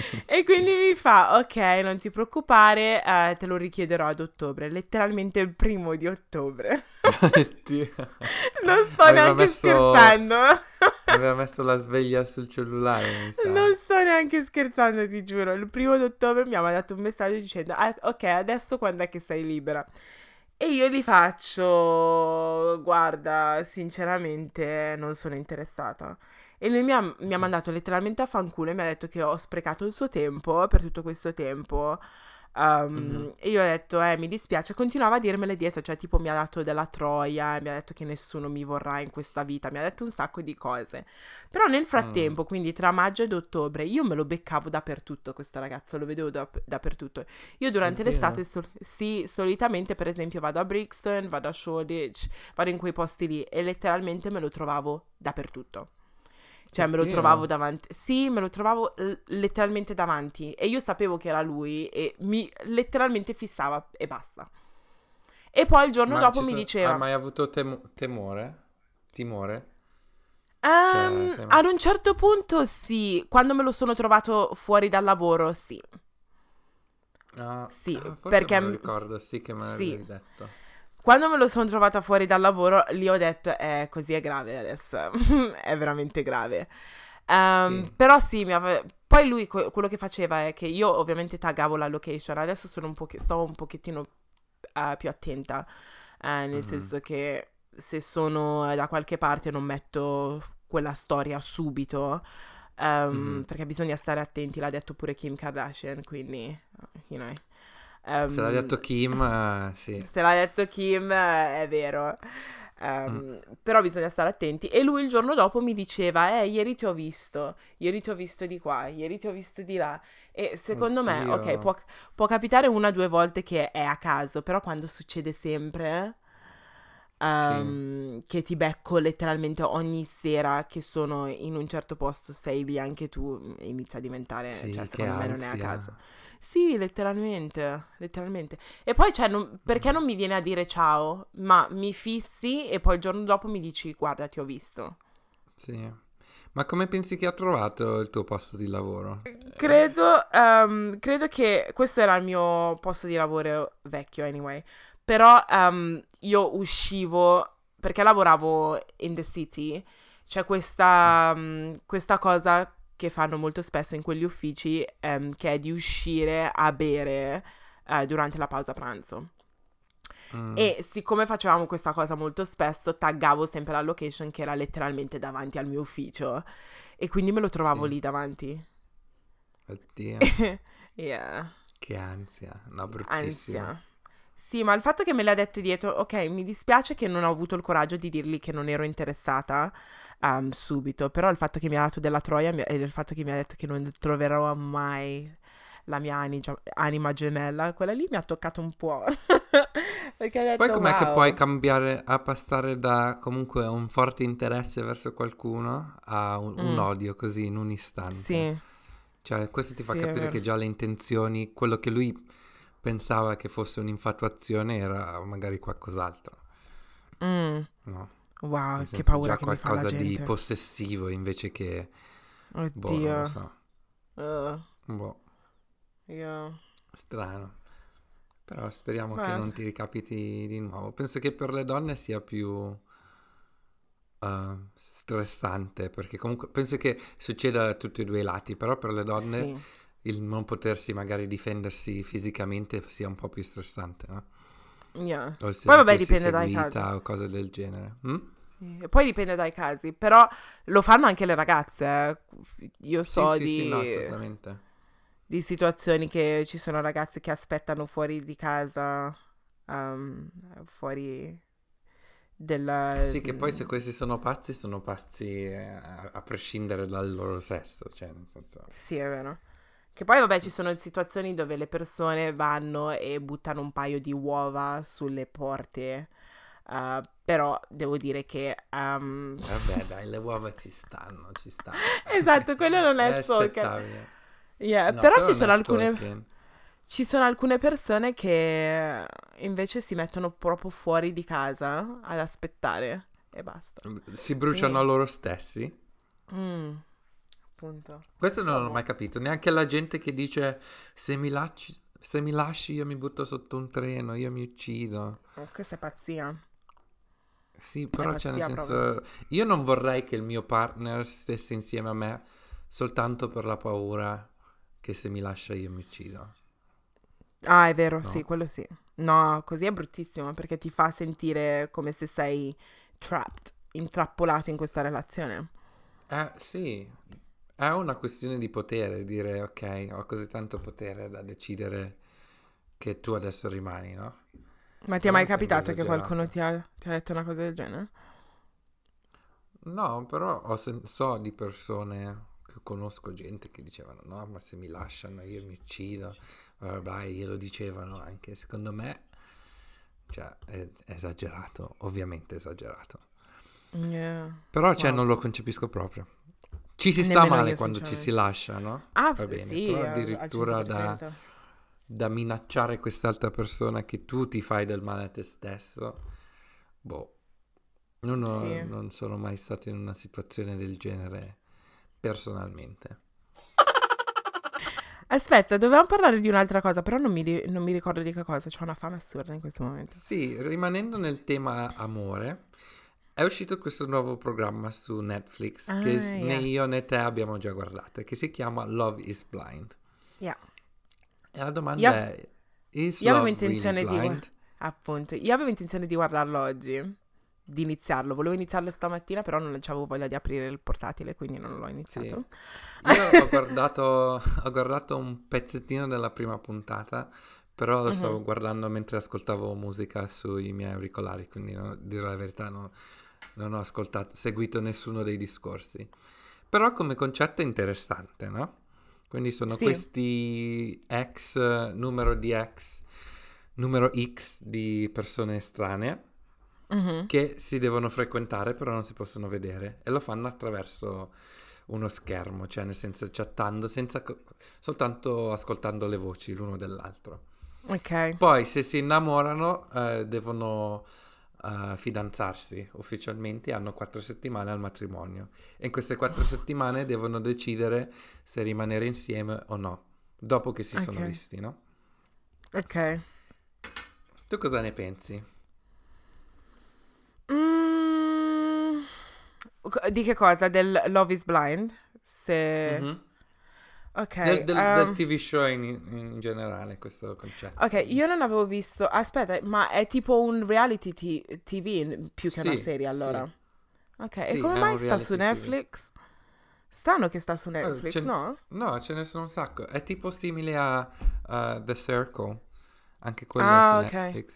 S1: e quindi mi fa, ok, non ti preoccupare, eh, te lo richiederò ad ottobre, letteralmente il primo di ottobre. non sto aveva neanche messo... scherzando.
S2: aveva messo la sveglia sul cellulare.
S1: Non sto neanche scherzando, ti giuro. Il primo di ottobre mi ha mandato un messaggio dicendo, ah, ok, adesso quando è che sei libera? E io gli faccio, guarda, sinceramente non sono interessata. E lui mi ha, mi ha mandato letteralmente a fanculo e mi ha detto che ho sprecato il suo tempo per tutto questo tempo Um, mm-hmm. E io ho detto, eh, mi dispiace. Continuava a dirmele dietro, cioè, tipo, mi ha dato della troia, mi ha detto che nessuno mi vorrà in questa vita, mi ha detto un sacco di cose. Però nel frattempo, mm. quindi tra maggio ed ottobre, io me lo beccavo dappertutto, questo ragazzo, lo vedevo da- dappertutto. Io durante Oddio. l'estate, sol- sì, solitamente, per esempio, vado a Brixton, vado a Shoreditch, vado in quei posti lì e letteralmente me lo trovavo dappertutto. Cioè, me lo trovavo davanti. Sì, me lo trovavo l- letteralmente davanti. E io sapevo che era lui e mi letteralmente fissava e basta. E poi il giorno Ma dopo mi so- diceva...
S2: Hai mai avuto tem- temore? Timore?
S1: Um, cioè, ad un certo punto sì, quando me lo sono trovato fuori dal lavoro, sì.
S2: Ah,
S1: sì,
S2: ah,
S1: perché...
S2: mi ricordo, sì che me l'avevi sì. detto.
S1: Quando me lo sono trovata fuori dal lavoro, lì ho detto, eh, così è grave adesso, è veramente grave. Um, sì. Però sì, ave... poi lui co- quello che faceva è che io ovviamente taggavo la location, adesso sono un po' sto un pochettino uh, più attenta, uh, nel mm-hmm. senso che se sono da qualche parte non metto quella storia subito. Um, mm-hmm. Perché bisogna stare attenti, l'ha detto pure Kim Kardashian, quindi, you know.
S2: Um, se l'ha detto Kim, uh, sì.
S1: Se l'ha detto Kim, è vero. Um, mm. Però bisogna stare attenti. E lui il giorno dopo mi diceva: Eh, ieri ti ho visto, ieri ti ho visto di qua, ieri ti ho visto di là. E secondo Oddio. me, ok, può, può, capitare una o due volte che è a caso, però quando succede sempre. Um, sì. Che ti becco letteralmente ogni sera che sono in un certo posto, sei lì anche tu, inizia a diventare, sì, cioè secondo me non è a caso. Sì, letteralmente, letteralmente. E poi, cioè, non, perché non mi viene a dire ciao, ma mi fissi e poi il giorno dopo mi dici, guarda, ti ho visto.
S2: Sì. Ma come pensi che ha trovato il tuo posto di lavoro?
S1: Credo, um, credo che questo era il mio posto di lavoro vecchio, anyway. Però um, io uscivo, perché lavoravo in the city, c'è questa, um, questa cosa che fanno molto spesso in quegli uffici, um, che è di uscire a bere uh, durante la pausa pranzo. Mm. E siccome facevamo questa cosa molto spesso, taggavo sempre la location che era letteralmente davanti al mio ufficio. E quindi me lo trovavo sì. lì davanti.
S2: Oddio.
S1: yeah.
S2: Che ansia. No, bruttissimo. Ansia.
S1: Sì, ma il fatto che me l'ha detto dietro, ok, mi dispiace che non ho avuto il coraggio di dirgli che non ero interessata um, subito, però il fatto che mi ha dato della troia e il fatto che mi ha detto che non troverò mai la mia anima, anima gemella, quella lì mi ha toccato un po'.
S2: Perché detto, Poi com'è wow. che puoi cambiare a passare da comunque un forte interesse verso qualcuno a un, mm. un odio così in un istante?
S1: Sì.
S2: Cioè, questo ti fa sì, capire che già le intenzioni, quello che lui pensava che fosse un'infatuazione era magari qualcos'altro.
S1: Mm.
S2: No.
S1: Wow, che paura
S2: già che
S1: mi fa la
S2: qualcosa di possessivo invece che...
S1: Oddio.
S2: Boh, non lo so.
S1: Uh.
S2: Boh.
S1: Yeah.
S2: Strano. Però speriamo Beh. che non ti ricapiti di nuovo. Penso che per le donne sia più uh, stressante, perché comunque penso che succeda da tutti e due i lati, però per le donne... Sì il non potersi magari difendersi fisicamente sia un po' più stressante, no?
S1: Yeah. Poi vabbè dipende dai casi.
S2: o cose del genere. Mm?
S1: E poi dipende dai casi, però lo fanno anche le ragazze. Eh. Io so
S2: sì,
S1: di,
S2: sì, no, assolutamente.
S1: di situazioni che ci sono ragazze che aspettano fuori di casa, um, fuori della...
S2: Sì, che poi se questi sono pazzi, sono pazzi eh, a, a prescindere dal loro sesso, cioè nel senso...
S1: Sì, è vero. Che poi, vabbè, ci sono situazioni dove le persone vanno e buttano un paio di uova sulle porte. Uh, però devo dire che. Um...
S2: Vabbè, dai, le uova ci stanno, ci stanno.
S1: esatto, quello non è, è stalker. Yeah, no, però, però ci sono alcune. Ci sono alcune persone che invece si mettono proprio fuori di casa ad aspettare e basta.
S2: Si bruciano e... loro stessi?
S1: Mm. Appunto.
S2: Questo non l'ho mai capito, neanche la gente che dice se mi lasci, se mi lasci io mi butto sotto un treno, io mi uccido.
S1: Oh, questa è pazzia.
S2: Sì, però c'è nel senso, proprio. io non vorrei che il mio partner stesse insieme a me soltanto per la paura che se mi lascia io mi uccido.
S1: Ah, è vero, no? sì, quello sì. No, così è bruttissimo perché ti fa sentire come se sei trapped, intrappolato in questa relazione.
S2: Eh, sì, è una questione di potere, dire ok, ho così tanto potere da decidere che tu adesso rimani, no?
S1: Ma ti è mai capitato che qualcuno ti ha, ti ha, detto una cosa del genere?
S2: No, però sen- so di persone che conosco gente che dicevano no, ma se mi lasciano io mi uccido, bla glielo dicevano anche secondo me, cioè è, è esagerato, ovviamente esagerato.
S1: Yeah.
S2: Però cioè, wow. non lo concepisco proprio. Ci si sta male quando ci si lascia, no?
S1: Ah, Va bene, sì,
S2: però addirittura da da minacciare quest'altra persona che tu ti fai del male a te stesso, boh, non, ho, sì. non sono mai stato in una situazione del genere personalmente.
S1: Aspetta, dovevamo parlare di un'altra cosa, però non mi, non mi ricordo di che cosa, ho una fame assurda in questo momento.
S2: Sì, rimanendo nel tema amore, è uscito questo nuovo programma su Netflix ah, che yes. né io né te abbiamo già guardato, che si chiama Love is Blind.
S1: Yeah.
S2: E la domanda io, è: Is io avevo intenzione really
S1: di appunto, io avevo intenzione di guardarlo oggi, di iniziarlo. Volevo iniziarlo stamattina, però non avevo voglia di aprire il portatile, quindi non l'ho iniziato.
S2: Sì. Io ho guardato, ho guardato un pezzettino della prima puntata, però lo stavo uh-huh. guardando mentre ascoltavo musica sui miei auricolari, quindi no, dirò la verità, no, non ho ascoltato, seguito nessuno dei discorsi. Però come concetto è interessante, no? Quindi sono sì. questi ex, numero di ex, numero X di persone estranee uh-huh. che si devono frequentare però non si possono vedere e lo fanno attraverso uno schermo, cioè nel senso chattando senza co- soltanto ascoltando le voci l'uno dell'altro.
S1: Ok.
S2: Poi se si innamorano eh, devono uh, fidanzarsi ufficialmente hanno quattro settimane al matrimonio e in queste quattro settimane devono decidere se rimanere insieme o no, dopo che si okay. sono visti, no?
S1: Ok.
S2: Tu cosa ne pensi?
S1: Mm, di che cosa? Del Love is Blind? Se... Mm-hmm. Ok.
S2: Del, del, um, del TV show in, in, generale, questo concetto.
S1: Ok, io non avevo visto. Aspetta, ma è tipo un reality t- TV più che sì, una serie allora? Sì. Ok, sì, e come mai sta su Netflix? TV. Strano che sta su oh, Netflix, oh, no?
S2: No, ce ne sono un sacco. È tipo simile a uh, The Circle. Anche quello ah, su okay. Netflix.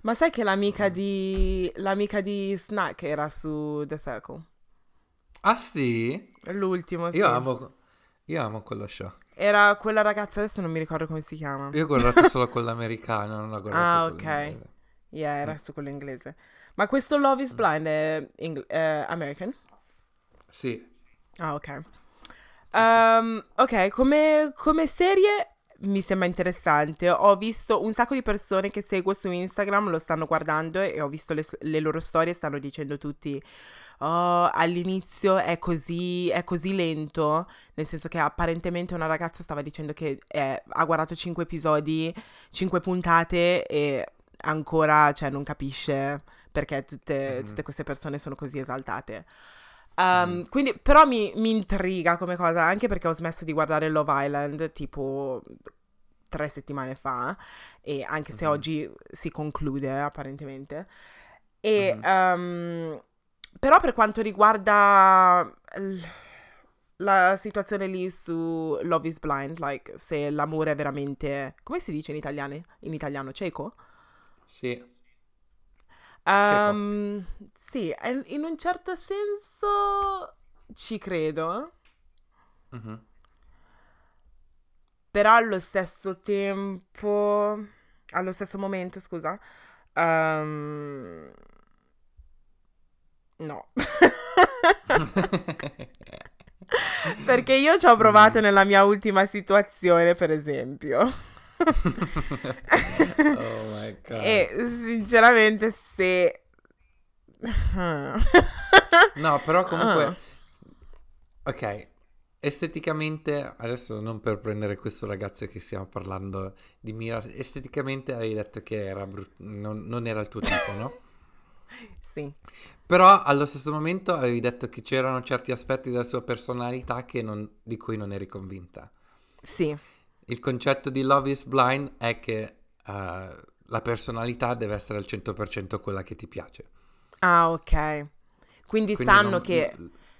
S1: Ma sai che l'amica di l'amica di Snack era su The Circle?
S2: Ah sì?
S1: L'ultimo, sì.
S2: Io amo io amo quello show.
S1: Era quella ragazza, adesso non mi ricordo come si chiama.
S2: Io ho guardato solo quello americano, non ho guardato
S1: Ah, ok. Yeah, era mm. su quello inglese. Ma questo Love is Blind è Ing- uh, American?
S2: Sì.
S1: Ah, ok. Um, ok, come, come serie mi sembra interessante. Ho visto un sacco di persone che seguo su Instagram, lo stanno guardando e ho visto le, le loro storie, stanno dicendo tutti oh, all'inizio è così, è così lento, nel senso che apparentemente una ragazza stava dicendo che è, ha guardato 5 episodi, 5 puntate e ancora cioè, non capisce perché tutte, mm-hmm. tutte queste persone sono così esaltate. Um, mm. Quindi, però mi, mi, intriga come cosa, anche perché ho smesso di guardare Love Island tipo tre settimane fa, e anche se mm-hmm. oggi si conclude apparentemente. E mm-hmm. um, però per quanto riguarda la situazione lì su Love is Blind, like se l'amore è veramente, come si dice in italiano? In italiano, cieco?
S2: Sì.
S1: Um, sì, in un certo senso ci credo. Mm-hmm. Però allo stesso tempo, allo stesso momento, scusa, um, No. Perché io ci ho provato nella mia ultima situazione, per esempio. oh
S2: my god.
S1: E sinceramente se...
S2: no, però comunque... Uh. Ok, esteticamente, adesso non per prendere questo ragazzo che stiamo parlando di Mira, esteticamente avevi detto che era brut- non, non era il tuo tipo, no?
S1: Sì.
S2: Però allo stesso momento avevi detto che c'erano certi aspetti della sua personalità non, di cui non eri convinta.
S1: Sì.
S2: Il concetto di Love is Blind è che uh, la personalità deve essere al 100% quella che ti piace.
S1: Ah, ok. Quindi, Quindi sanno non... che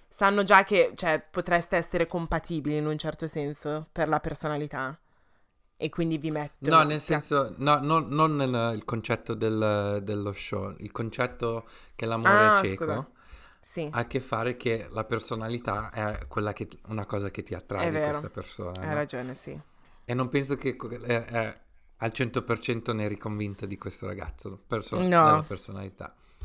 S1: sanno già che cioè, potreste essere compatibili in un certo senso per la personalità. E quindi vi mettono...
S2: No, nel senso, no, no, non nel concetto del, dello show, il concetto che l'amore ah, è cieco sì. ha a che fare che la personalità è quella che, una cosa che ti attrae di questa persona.
S1: Hai
S2: no?
S1: ragione, sì.
S2: E non penso che è, è, al 100% ne eri convinta di questo ragazzo, perso- no. della personalità.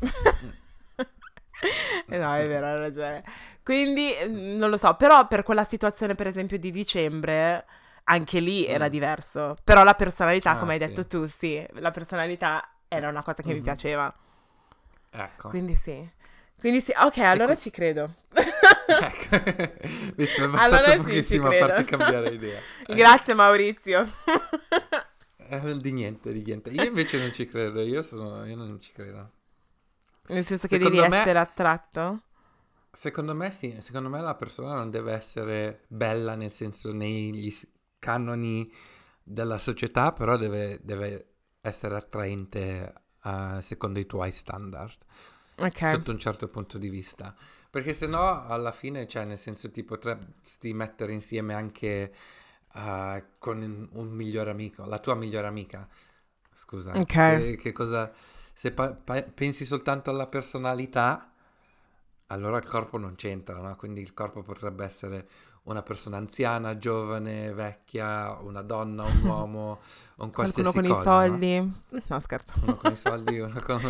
S1: no, è vero, hai ragione. Quindi, mm, non lo so, però per quella situazione, per esempio, di dicembre anche lì era mm. diverso. Però la personalità, ah, come hai sì. detto tu, sì, la personalità era una cosa che mm-hmm. mi piaceva.
S2: Ecco.
S1: Quindi sì. Quindi sì, ok, allora ecco. ci credo.
S2: ecco, mi sono passato allora pochissimo sì, a farti cambiare idea.
S1: Grazie Maurizio.
S2: eh, di niente, di niente. Io invece non ci credo, io, sono, io non ci credo.
S1: Nel senso che secondo devi me, essere attratto?
S2: Secondo me sì, secondo me la persona non deve essere bella nel senso negli canoni della società, però deve, deve essere attraente uh, secondo i tuoi standard. Okay. Sotto un certo punto di vista. Perché se no, alla fine, cioè, nel senso, ti potresti mettere insieme anche uh, con un migliore amico, la tua migliore amica. Scusa. Ok. Che, che cosa... Se pa- pa- pensi soltanto alla personalità, allora il corpo non c'entra, no? Quindi il corpo potrebbe essere una persona anziana, giovane, vecchia, una donna, un uomo, un qualsiasi
S1: Qualcuno
S2: con
S1: cosa, i soldi. No? no, scherzo.
S2: Uno con i soldi, uno con...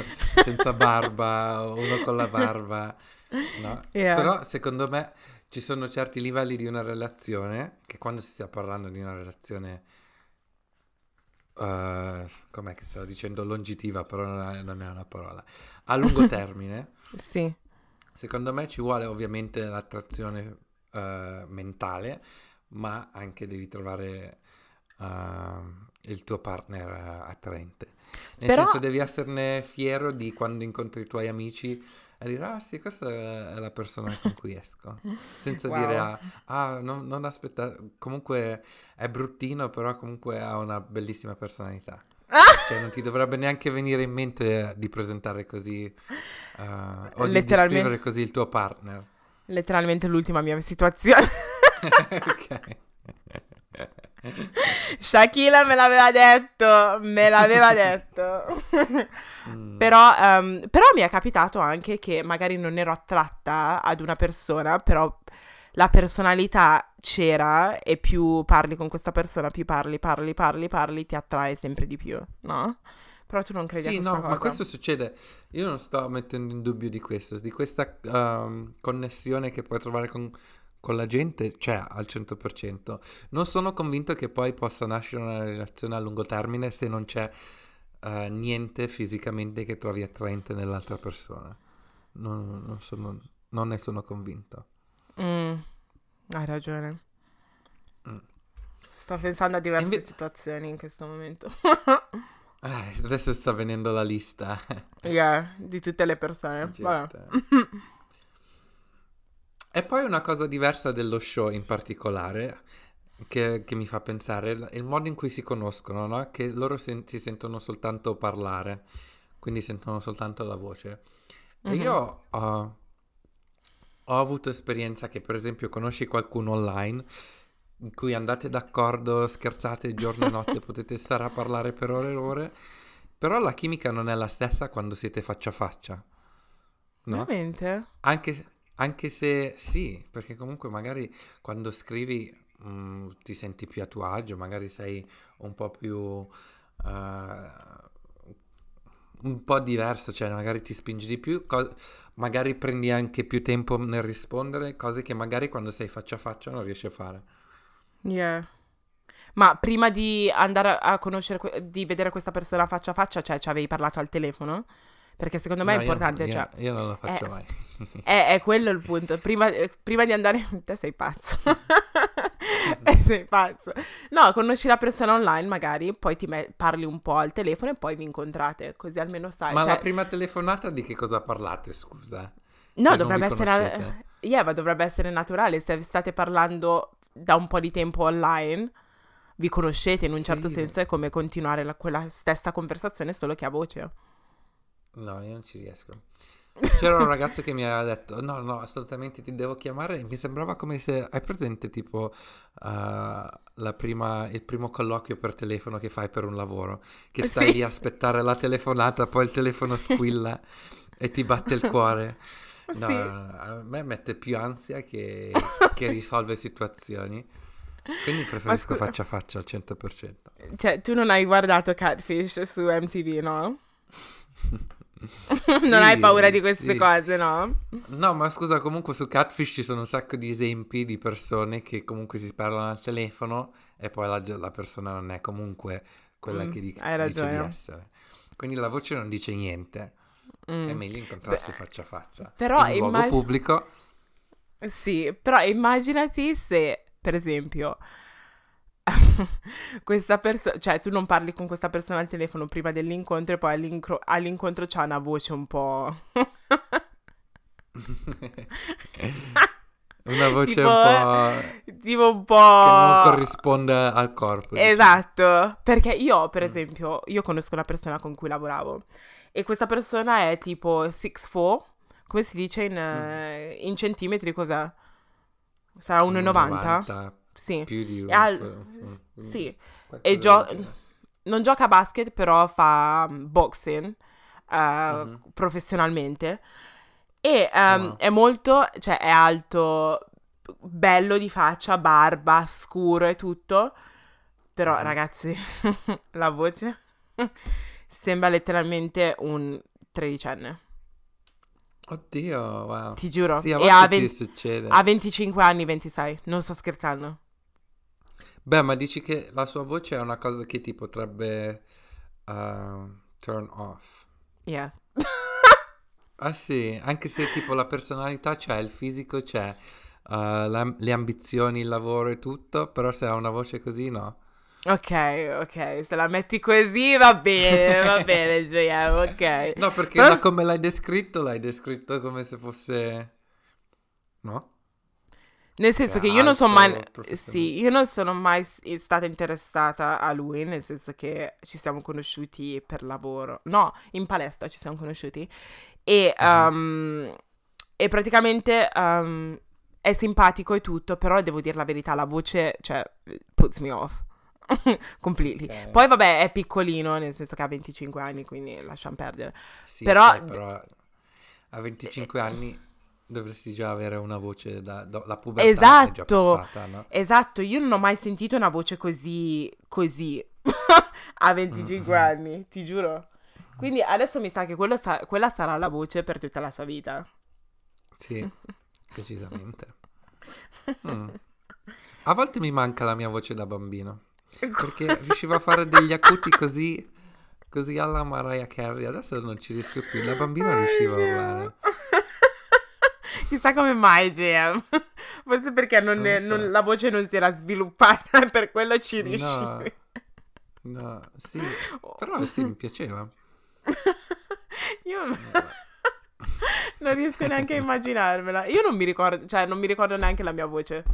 S2: senza barba, uno con la barba. No? Yeah. Però secondo me ci sono certi livelli di una relazione che quando si sta parlando di una relazione... Uh, com'è che stavo dicendo? Longitiva, però non è, non è una parola. A lungo termine.
S1: sì.
S2: Secondo me ci vuole ovviamente l'attrazione uh, mentale, ma anche devi trovare uh, il tuo partner attraente. Nel Però... senso devi esserne fiero di quando incontri i tuoi amici e dire ah sì questa è la persona con cui esco senza wow. dire ah, ah non, non aspettare comunque è bruttino però comunque ha una bellissima personalità cioè non ti dovrebbe neanche venire in mente di presentare così uh, o di descrivere così il tuo partner
S1: letteralmente l'ultima mia situazione. ok. Shakila me l'aveva detto, me l'aveva detto. mm. però, um, però mi è capitato anche che magari non ero attratta ad una persona, però la personalità c'era e più parli con questa persona, più parli, parli, parli, parli, ti attrae sempre di più, no? Però tu non credi sì, a questa
S2: no,
S1: cosa.
S2: ma questo succede. Io non sto mettendo in dubbio di questo, di questa uh, connessione che puoi trovare con, con la gente, cioè al 100%. Non sono convinto che poi possa nascere una relazione a lungo termine se non c'è uh, niente fisicamente che trovi attraente nell'altra persona. Non, non, sono, non ne sono convinto.
S1: Mm, hai ragione. Mm. Sto pensando a diverse Inve- situazioni in questo momento.
S2: Adesso sta venendo la lista.
S1: yeah, di tutte le persone.
S2: e poi una cosa diversa dello show in particolare, che, che mi fa pensare, il modo in cui si conoscono, no? Che loro sen- si sentono soltanto parlare, quindi sentono soltanto la voce. E mm-hmm. io ho, ho avuto esperienza che, per esempio, conosci qualcuno online in cui andate d'accordo, scherzate giorno e notte, potete stare a parlare per ore e ore, però la chimica non è la stessa quando siete faccia a faccia. No?
S1: Veramente?
S2: Anche, anche se sì, perché comunque magari quando scrivi mh, mm, ti senti più a tuo agio, magari sei un po' più... Uh, un po' diverso, cioè magari ti spingi di più, co- magari prendi anche più tempo nel rispondere, cose che magari quando sei faccia a faccia non riesci a fare.
S1: Yeah. Ma prima di andare a conoscere, di vedere questa persona faccia a faccia, cioè ci avevi parlato al telefono? Perché secondo me
S2: No,
S1: è
S2: io-
S1: importante,
S2: io,
S1: cioè,
S2: io non lo faccio
S1: eh,
S2: mai.
S1: è, è quello il punto. Prima, eh, prima di andare... Te sei pazzo. Eh, sei pazzo. No, conosci la persona online magari, poi ti me- parli un po' al telefono e poi vi incontrate, così almeno sai.
S2: Ma
S1: cioè-
S2: la prima telefonata di che cosa parlate, scusa?
S1: No,
S2: non
S1: dovrebbe essere... Yeah, ma dovrebbe essere naturale. Se state parlando da un po' di tempo online, vi conoscete in un certo
S2: Sì.
S1: senso, è come continuare la- quella stessa conversazione solo che a voce.
S2: No, io non ci riesco. C'era un ragazzo che mi aveva detto: No, no, assolutamente ti devo chiamare. Mi sembrava come se hai presente, tipo, uh, la prima, il primo colloquio per telefono che fai per un lavoro. Che stai
S1: Sì.
S2: lì a aspettare la telefonata, poi il telefono squilla e ti batte il cuore. No,
S1: Sì.
S2: a me mette più ansia che, che risolve situazioni. Quindi preferisco
S1: scusa-
S2: faccia a faccia al 100%.
S1: Cioè, tu non hai guardato Catfish su MTV, no? non
S2: Sì,
S1: hai paura di queste
S2: sì.
S1: cose, no?
S2: No, ma scusa, comunque su Catfish ci sono un sacco di esempi di persone che comunque si parlano al telefono e poi la, la persona non è comunque quella
S1: Mm,
S2: che di- dice di essere. Quindi la voce non dice niente.
S1: Mm.
S2: È meglio incontrarsi
S1: Beh,
S2: faccia a faccia.
S1: però
S2: in
S1: immag-
S2: pubblico.
S1: Sì, però immaginati se, per esempio, questa persona, cioè tu non parli con questa persona al telefono prima dell'incontro e poi all'incro- all'incontro c'ha una voce un po'...
S2: Una voce
S1: Tipo-
S2: un po'
S1: tipo un po'...
S2: che non corrisponde al corpo. diciamo.
S1: Esatto, perché io, per esempio, io conosco una persona con cui lavoravo e questa persona è tipo 6'4", come si dice in, eh, in centimetri, cos'è? Sarà 1,90?
S2: 1,90,
S1: Sì.
S2: Più di
S1: E al-
S2: un- un-
S1: Sì, e gio- non gioca a basket, però fa mm, boxing eh,
S2: Mhm.
S1: professionalmente. E ehm,
S2: wow.
S1: è molto, cioè è alto, bello di faccia, barba, scuro e tutto. Però,
S2: Mhm.
S1: ragazzi, la voce sembra letteralmente un tredicenne.
S2: Oddio, wow.
S1: Ti giuro.
S2: Sì, a
S1: e
S2: ci
S1: 20
S2: succede.
S1: ha 25 anni, 26. Non sto scherzando.
S2: Beh, ma dici che la sua voce è una cosa che ti potrebbe uh, turn off.
S1: Yeah.
S2: Ah sì, anche se tipo la personalità c'è, il fisico c'è, uh, la- le ambizioni, il lavoro e tutto, però se ha una voce così no.
S1: Ok, ok, se la metti così va bene, va bene, JM, ok.
S2: No, perché
S1: Però-
S2: da come l'hai descritto, l'hai descritto come se fosse... No?
S1: Nel senso
S2: È
S1: che io non sono mai... Sì, io non sono mai stata interessata a lui, nel senso che ci siamo conosciuti per lavoro. No, in palestra ci siamo conosciuti. E,
S2: Mhm.
S1: um, e praticamente um, è simpatico e tutto, però devo dire la verità, la voce, cioè, puts me off. Completely.
S2: Ok.
S1: Poi vabbè, è piccolino, nel senso che ha 25 anni, quindi lasciamo perdere.
S2: Sì,
S1: Però-
S2: ok, però a 25 anni dovresti già avere una voce da... do- la pubertà
S1: Esatto.
S2: passata, no?
S1: Esatto, io non ho mai sentito una voce così, così, a 25
S2: Mm-hmm.
S1: anni, ti giuro. Quindi adesso mi sa che sa- quella sarà la voce per tutta la sua vita.
S2: Sì, decisamente. Mm. A volte mi manca la mia voce da bambino, perché riuscivo a fare degli acuti così, così alla Mariah Carey. Adesso non ci riesco più. Da bambino riuscivo a urlare.
S1: Chissà come mai, JM. Forse perché non
S2: Non
S1: ne-
S2: so.
S1: non- la voce non si era sviluppata, per quello ci
S2: No,
S1: riuscivi.
S2: no, sì, però sì, mi piaceva.
S1: Io non riesco neanche a immaginarmela. Io non mi ricordo, cioè non mi ricordo neanche la mia voce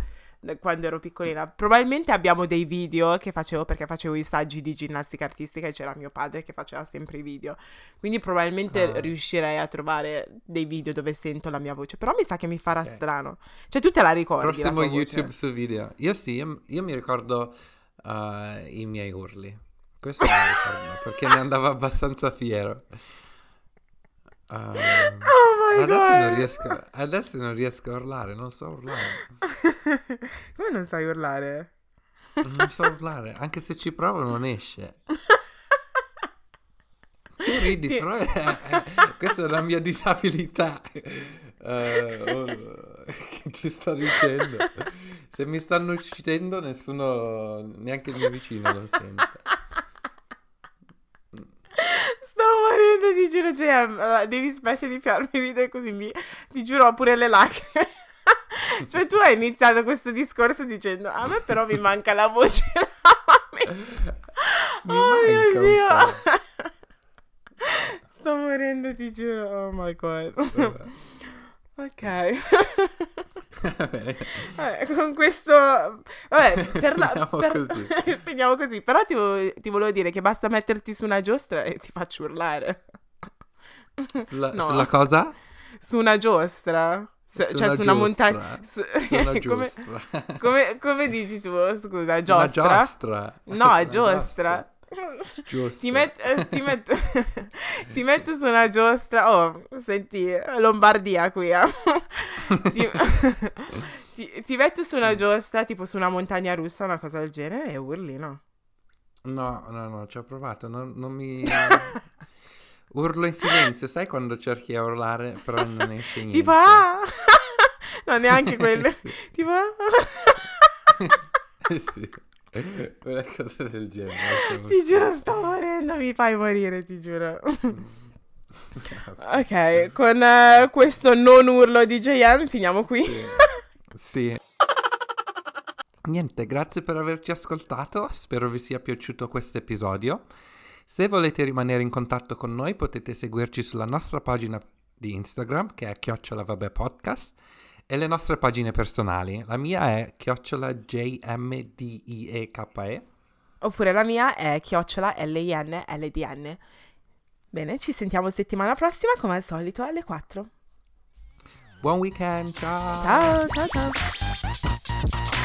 S1: quando ero piccolina. Probabilmente abbiamo dei video che facevo perché facevo i saggi di ginnastica artistica e c'era mio padre che faceva sempre i video. Quindi probabilmente
S2: Ah.
S1: riuscirei a trovare dei video dove sento la mia voce. Però mi sa che mi farà
S2: Ok.
S1: strano. Cioè tu te la ricordi la
S2: Prossimo
S1: voce?
S2: YouTube su video. Io sì, io, io mi ricordo uh, i miei urli. Questo lo ricordo, perché ne andavo abbastanza fiero. Um,
S1: Oh
S2: adesso, non riesco, adesso non riesco a urlare, non so urlare.
S1: Come non sai urlare?
S2: Non so urlare, anche se ci provo non esce. Tu ridi,
S1: Ti-
S2: però è, è- questa è una mia disabilità. Eh, oh, che ti sto dicendo? Se mi stanno uccidendo, nessuno, neanche il mio vicino lo sente.
S1: Sto morendo, ti giuro, JM, devi smettere di farmi ridere così, mi, ti giuro, ho pure le lacrime. cioè, tu hai iniziato questo discorso dicendo, a me però mi manca la voce.
S2: mi oh mio Dio.
S1: Sto morendo, ti giuro. Oh my god. ok. Vabbè, con questo vabbè, per la,
S2: finiamo,
S1: per...
S2: così.
S1: finiamo così. Però ti, ti, volevo dire che basta metterti su una giostra e ti faccio urlare.
S2: Sulla, no. sulla cosa?
S1: Su una giostra. Su, cioè
S2: sulla
S1: su una montagna.
S2: Su, una
S1: come, come, come, dici tu? Scusa, giostra?
S2: Una giostra.
S1: No, giostra.
S2: Giusto.
S1: Ti, met, eh, ti, metto, ti, metto, su una giostra. Oh, senti, Lombardia qui. Eh. ti, ti, ti, metto su una giostra, tipo su una montagna russa, una cosa del genere, e urli, no?
S2: No, no, no, ci ho provato. Non, non mi. Urlo in silenzio, sai quando cerchi a urlare, però non esce niente.
S1: Tipo, ah! no, neanche quello. sì. Tipo, ah!
S2: sì. Una cosa del genere.
S1: Ti giuro, sto morendo, mi fai morire, ti giuro. ok, con uh, questo non urlo di JM finiamo qui.
S2: Sì. sì. Niente, grazie per averci ascoltato, spero vi sia piaciuto questo episodio. Se volete rimanere in contatto con noi potete seguirci sulla nostra pagina di Instagram che è chiocciola vabbè podcast e le nostre pagine personali. La mia è chiocciola JMDIEKE.
S1: Oppure la mia è chiocciola LINLDN. Bene, ci sentiamo settimana prossima come al solito alle 4.
S2: Buon weekend, ciao!
S1: Ciao, ciao, ciao!